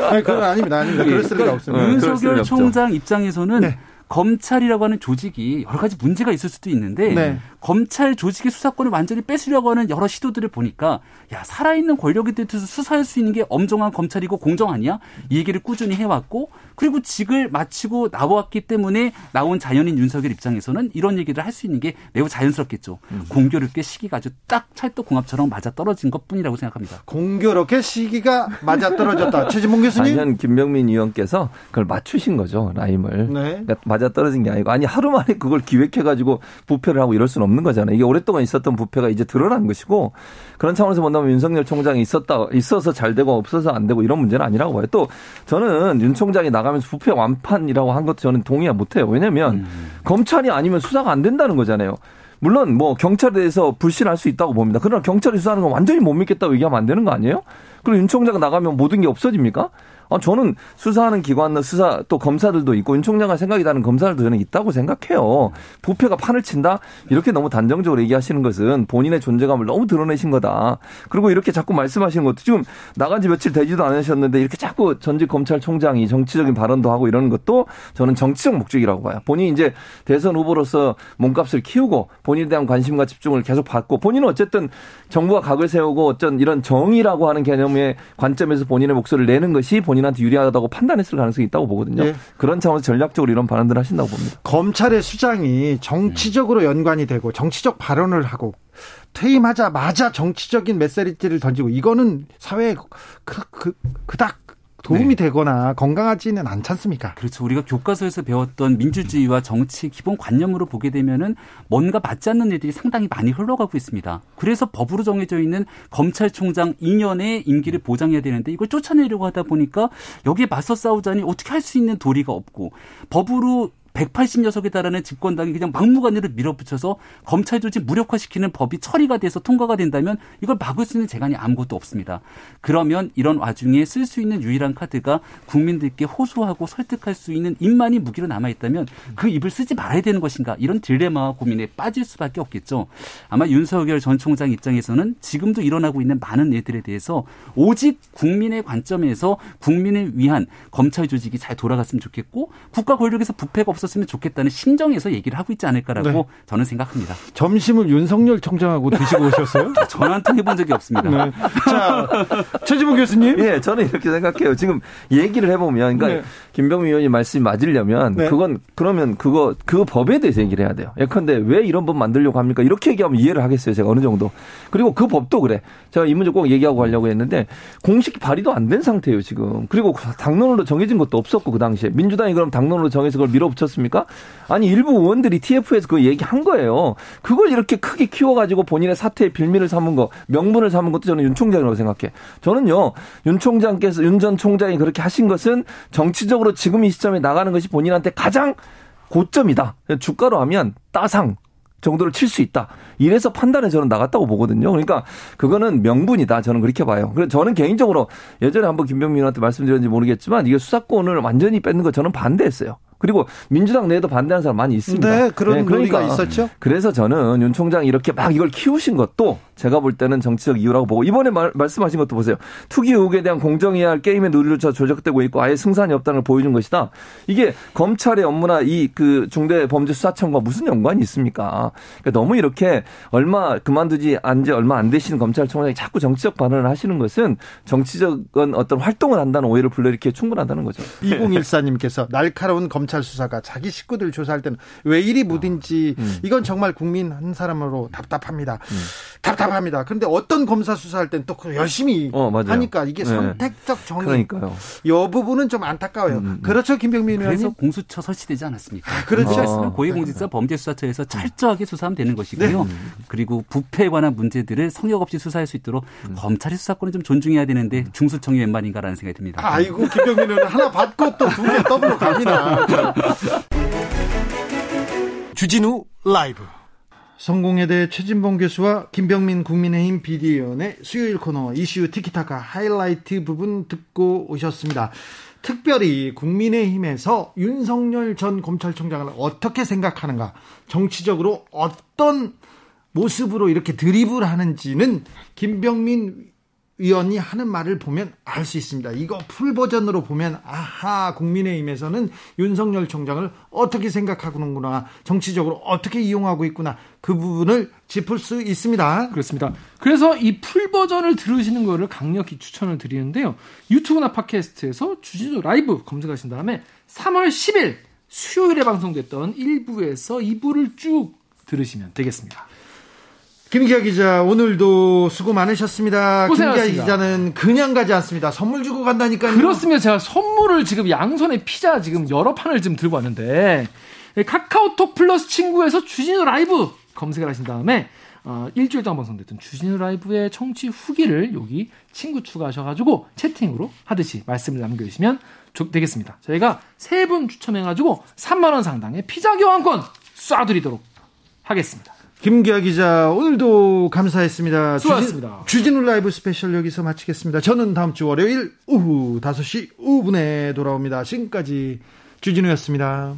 아니, 그건 아닙니다. 아닙니다. 그럴 리가 그러니까 없습니다. 윤석열 총장 입장에서는 네. 검찰이라고 하는 조직이 여러 가지 문제가 있을 수도 있는데 네. 검찰 조직의 수사권을 완전히 뺏으려고 하는 여러 시도들을 보니까 야 살아있는 권력에 대해서 수사할 수 있는 게 엄정한 검찰이고 공정 아니야? 이 얘기를 꾸준히 해왔고 그리고 직을 마치고 나왔기 때문에 나온 자연인 윤석열 입장에서는 이런 얘기를 할 수 있는 게 매우 자연스럽겠죠. 음. 공교롭게 시기가 아주 딱 찰떡궁합처럼 맞아 떨어진 것뿐이라고 생각합니다. 공교롭게 시기가 맞아 떨어졌다. 최진봉 교수님. 아니 김병민 의원께서 그걸 맞추신 거죠 라임을. 네. 그러니까 맞아 떨어진 게 아니고 아니 하루 만에 그걸 기획해가지고 부패를 하고 이럴 수는 없는 거잖아요. 이게 오랫동안 있었던 부패가 이제 드러난 것이고 그런 차원에서 본다면 윤석열 총장이 있었다 있어서 잘 되고 없어서 안 되고 이런 문제는 아니라고 봐요. 또 저는 윤 총장이 나가면서 부패 완판이라고 한 것도 저는 동의 못해요. 왜냐하면 음. 검찰이 아니면 수사가 안 된다는 거잖아요. 물론 뭐 경찰에 대해서 불신할 수 있다고 봅니다. 그러나 경찰이 수사하는 건 완전히 못 믿겠다고 얘기하면 안 되는 거 아니에요? 그리고 윤 총장 나가면 모든 게 없어집니까? 아, 저는 수사하는 기관, 수사 또 검사들도 있고 윤 총장과 생각이 다른 검사들도 저는 있다고 생각해요. 부패가 판을 친다 이렇게 너무 단정적으로 얘기하시는 것은 본인의 존재감을 너무 드러내신 거다. 그리고 이렇게 자꾸 말씀하시는 것도 지금 나간 지 며칠 되지도 않으셨는데 이렇게 자꾸 전직 검찰총장이 정치적인 발언도 하고 이러는 것도 저는 정치적 목적이라고 봐요. 본인이 이제 대선 후보로서 몸값을 키우고 본인에 대한 관심과 집중을 계속 받고 본인은 어쨌든 정부가 각을 세우고 어쩐 이런 정의라고 하는 개념의 관점에서 본인의 목소리를 내는 것이 본 본인한테 유리하다고 판단했을 가능성이 있다고 보거든요. 네. 그런 차원에서 전략적으로 이런 발언들을 하신다고 봅니다. 검찰의 수장이 정치적으로 연관이 되고 정치적 발언을 하고 퇴임하자마자 정치적인 메시지를 던지고 이거는 사회에 그, 그, 그닥 도움이 네. 되거나 건강하지는 않지 않습니까? 그렇죠. 우리가 교과서에서 배웠던 민주주의와 정치 기본 관념으로 보게 되면은 뭔가 맞지 않는 일들이 상당히 많이 흘러가고 있습니다. 그래서 법으로 정해져 있는 검찰총장 2년의 임기를 보장해야 되는데 이걸 쫓아내려고 하다 보니까 여기에 맞서 싸우자니 어떻게 할 수 있는 도리가 없고 법으로 180여석에 달하는 집권당이 그냥 막무가내로 밀어붙여서 검찰 조직 무력화시키는 법이 처리가 돼서 통과가 된다면 이걸 막을 수 있는 재간이 아무것도 없습니다. 그러면 이런 와중에 쓸 수 있는 유일한 카드가 국민들께 호소하고 설득할 수 있는 입만이 무기로 남아 있다면 그 입을 쓰지 말아야 되는 것인가 이런 딜레마와 고민에 빠질 수밖에 없겠죠. 아마 윤석열 전 총장 입장에서는 지금도 일어나고 있는 많은 일들에 대해서 오직 국민의 관점에서 국민을 위한 검찰 조직이 잘 돌아갔으면 좋겠고 국가 권력에서 부패가 없어 없었으면 좋겠다는 심정에서 얘기를 하고 있지 않을까라고 네. 저는 생각합니다. 점심을 윤석열 총장하고 드시고 오셨어요? 전화 한 통 해본 적이 없습니다. 네. 자, 최지봉 교수님. 예, 저는 이렇게 생각해요. 지금 얘기를 해보면, 그러니까 네. 김병민 의원님 말씀이 맞으려면 네. 그건 그러면 그거 그 법에 대해서 얘기를 해야 돼요. 예컨대 왜 이런 법 만들려고 합니까? 이렇게 얘기하면 이해를 하겠어요. 제가 어느 정도. 그리고 그 법도 그래. 제가 이 문제 꼭 얘기하고 가려고 했는데 공식 발의도 안 된 상태예요 지금. 그리고 당론으로 정해진 것도 없었고 그 당시에 민주당이 그럼 당론으로 정해서 그걸 밀어붙였 습니까? 아니 일부 의원들이 TF에서 그 얘기한 거예요. 그걸 이렇게 크게 키워가지고 본인의 사태의 빌미를 삼은 거, 명분을 삼은 것도 저는 윤 총장이라고 생각해. 저는요 윤 총장께서 윤 전 총장이 그렇게 하신 것은 정치적으로 지금 이 시점에 나가는 것이 본인한테 가장 고점이다. 주가로 하면 따상 정도를 칠 수 있다. 이래서 판단에 저는 나갔다고 보거든요. 그러니까 그거는 명분이다. 저는 그렇게 봐요. 그래서 저는 개인적으로 예전에 한번 김병민한테 말씀드렸는지 모르겠지만 이게 수사권을 완전히 뺏는 거 저는 반대했어요. 그리고 민주당 내에도 반대하는 사람 많이 있습니다. 네, 그런 네, 그러니까 있었죠. 그래서 저는 윤 총장이 이렇게 막 이걸 키우신 것도 제가 볼 때는 정치적 이유라고 보고 이번에 말, 말씀하신 것도 보세요. 투기 의혹에 대한 공정해야 할 게임의 누리조차 조작되고 있고 아예 승산이 없다는 걸 보여준 것이다. 이게 검찰의 업무나 이 그 중대범죄수사청과 무슨 연관이 있습니까? 그러니까 너무 이렇게 얼마 그만두지 안지 얼마 안 되시는 검찰총장이 자꾸 정치적 반응을 하시는 것은 정치적인 어떤 활동을 한다는 오해를 불러일으키기 충분하다는 거죠. 2014님께서 날카로운 검찰 수사가 자기 식구들 조사할 때는 왜 이리 무딘지 음. 이건 정말 국민 한 사람으로 답답합니다. 음. 답답 답답합니다. 그런데 어떤 검사 수사할 땐 또 열심히 어, 하니까 이게 네. 선택적 정의. 그러니까요. 이 부분은 좀 안타까워요. 음, 음. 그렇죠, 김병민 의원님. 그래서 공수처 설치되지 않았습니까? 아, 그렇죠. 어. 고위공직자 범죄수사처에서 철저하게 수사하면 되는 것이고요. 네. 그리고 부패에 관한 문제들을 성역 없이 수사할 수 있도록 음. 검찰의 수사권을 좀 존중해야 되는데 중수청이 웬 말인가라는 생각이 듭니다. 아이고 김병민 의원 하나 받고 또 두 개 더블로 갑니다. 주진우 라이브. 성공회대 최진봉 교수와 김병민 국민의힘 비대위원의 수요일 코너 이슈 티키타카 하이라이트 부분 듣고 오셨습니다. 특별히 국민의힘에서 윤석열 전 검찰총장을 어떻게 생각하는가, 정치적으로 어떤 모습으로 이렇게 드립을 하는지는 김병민 의원이 하는 말을 보면 알 수 있습니다. 이거 full 버전으로 보면 아하 국민의힘에서는 윤석열 총장을 어떻게 생각하는구나 정치적으로 어떻게 이용하고 있구나 그 부분을 짚을 수 있습니다. 그렇습니다. 그래서 이 풀 버전을 들으시는 거를 강력히 추천을 드리는데요. 유튜브나 팟캐스트에서 주진우 라이브 검색하신 다음에 3월 10일 수요일에 방송됐던 1부에서 2부를 쭉 들으시면 되겠습니다. 김기아 기자 오늘도 수고 많으셨습니다. 고생하셨습니다. 김기아 기자는 그냥 가지 않습니다. 선물 주고 간다니까요. 그렇습니다. 제가 선물을 지금 양손에 피자 지금 여러 판을 지금 들고 왔는데 카카오톡 플러스 친구에서 주진우 라이브 검색을 하신 다음에 어, 일주일 동안 방송됐던 주진우 라이브의 청취 후기를 여기 친구 추가하셔가지고 채팅으로 하듯이 말씀을 남겨주시면 되겠습니다. 저희가 세 분 추첨해가지고 3만원 상당의 피자 교환권 쏴드리도록 하겠습니다. 김기아 기자 오늘도 감사했습니다. 수고하셨습니다. 주진, 우 라이브 스페셜 여기서 마치겠습니다. 저는 다음 주 월요일 오후 5시 5분에 돌아옵니다. 지금까지 주진우였습니다.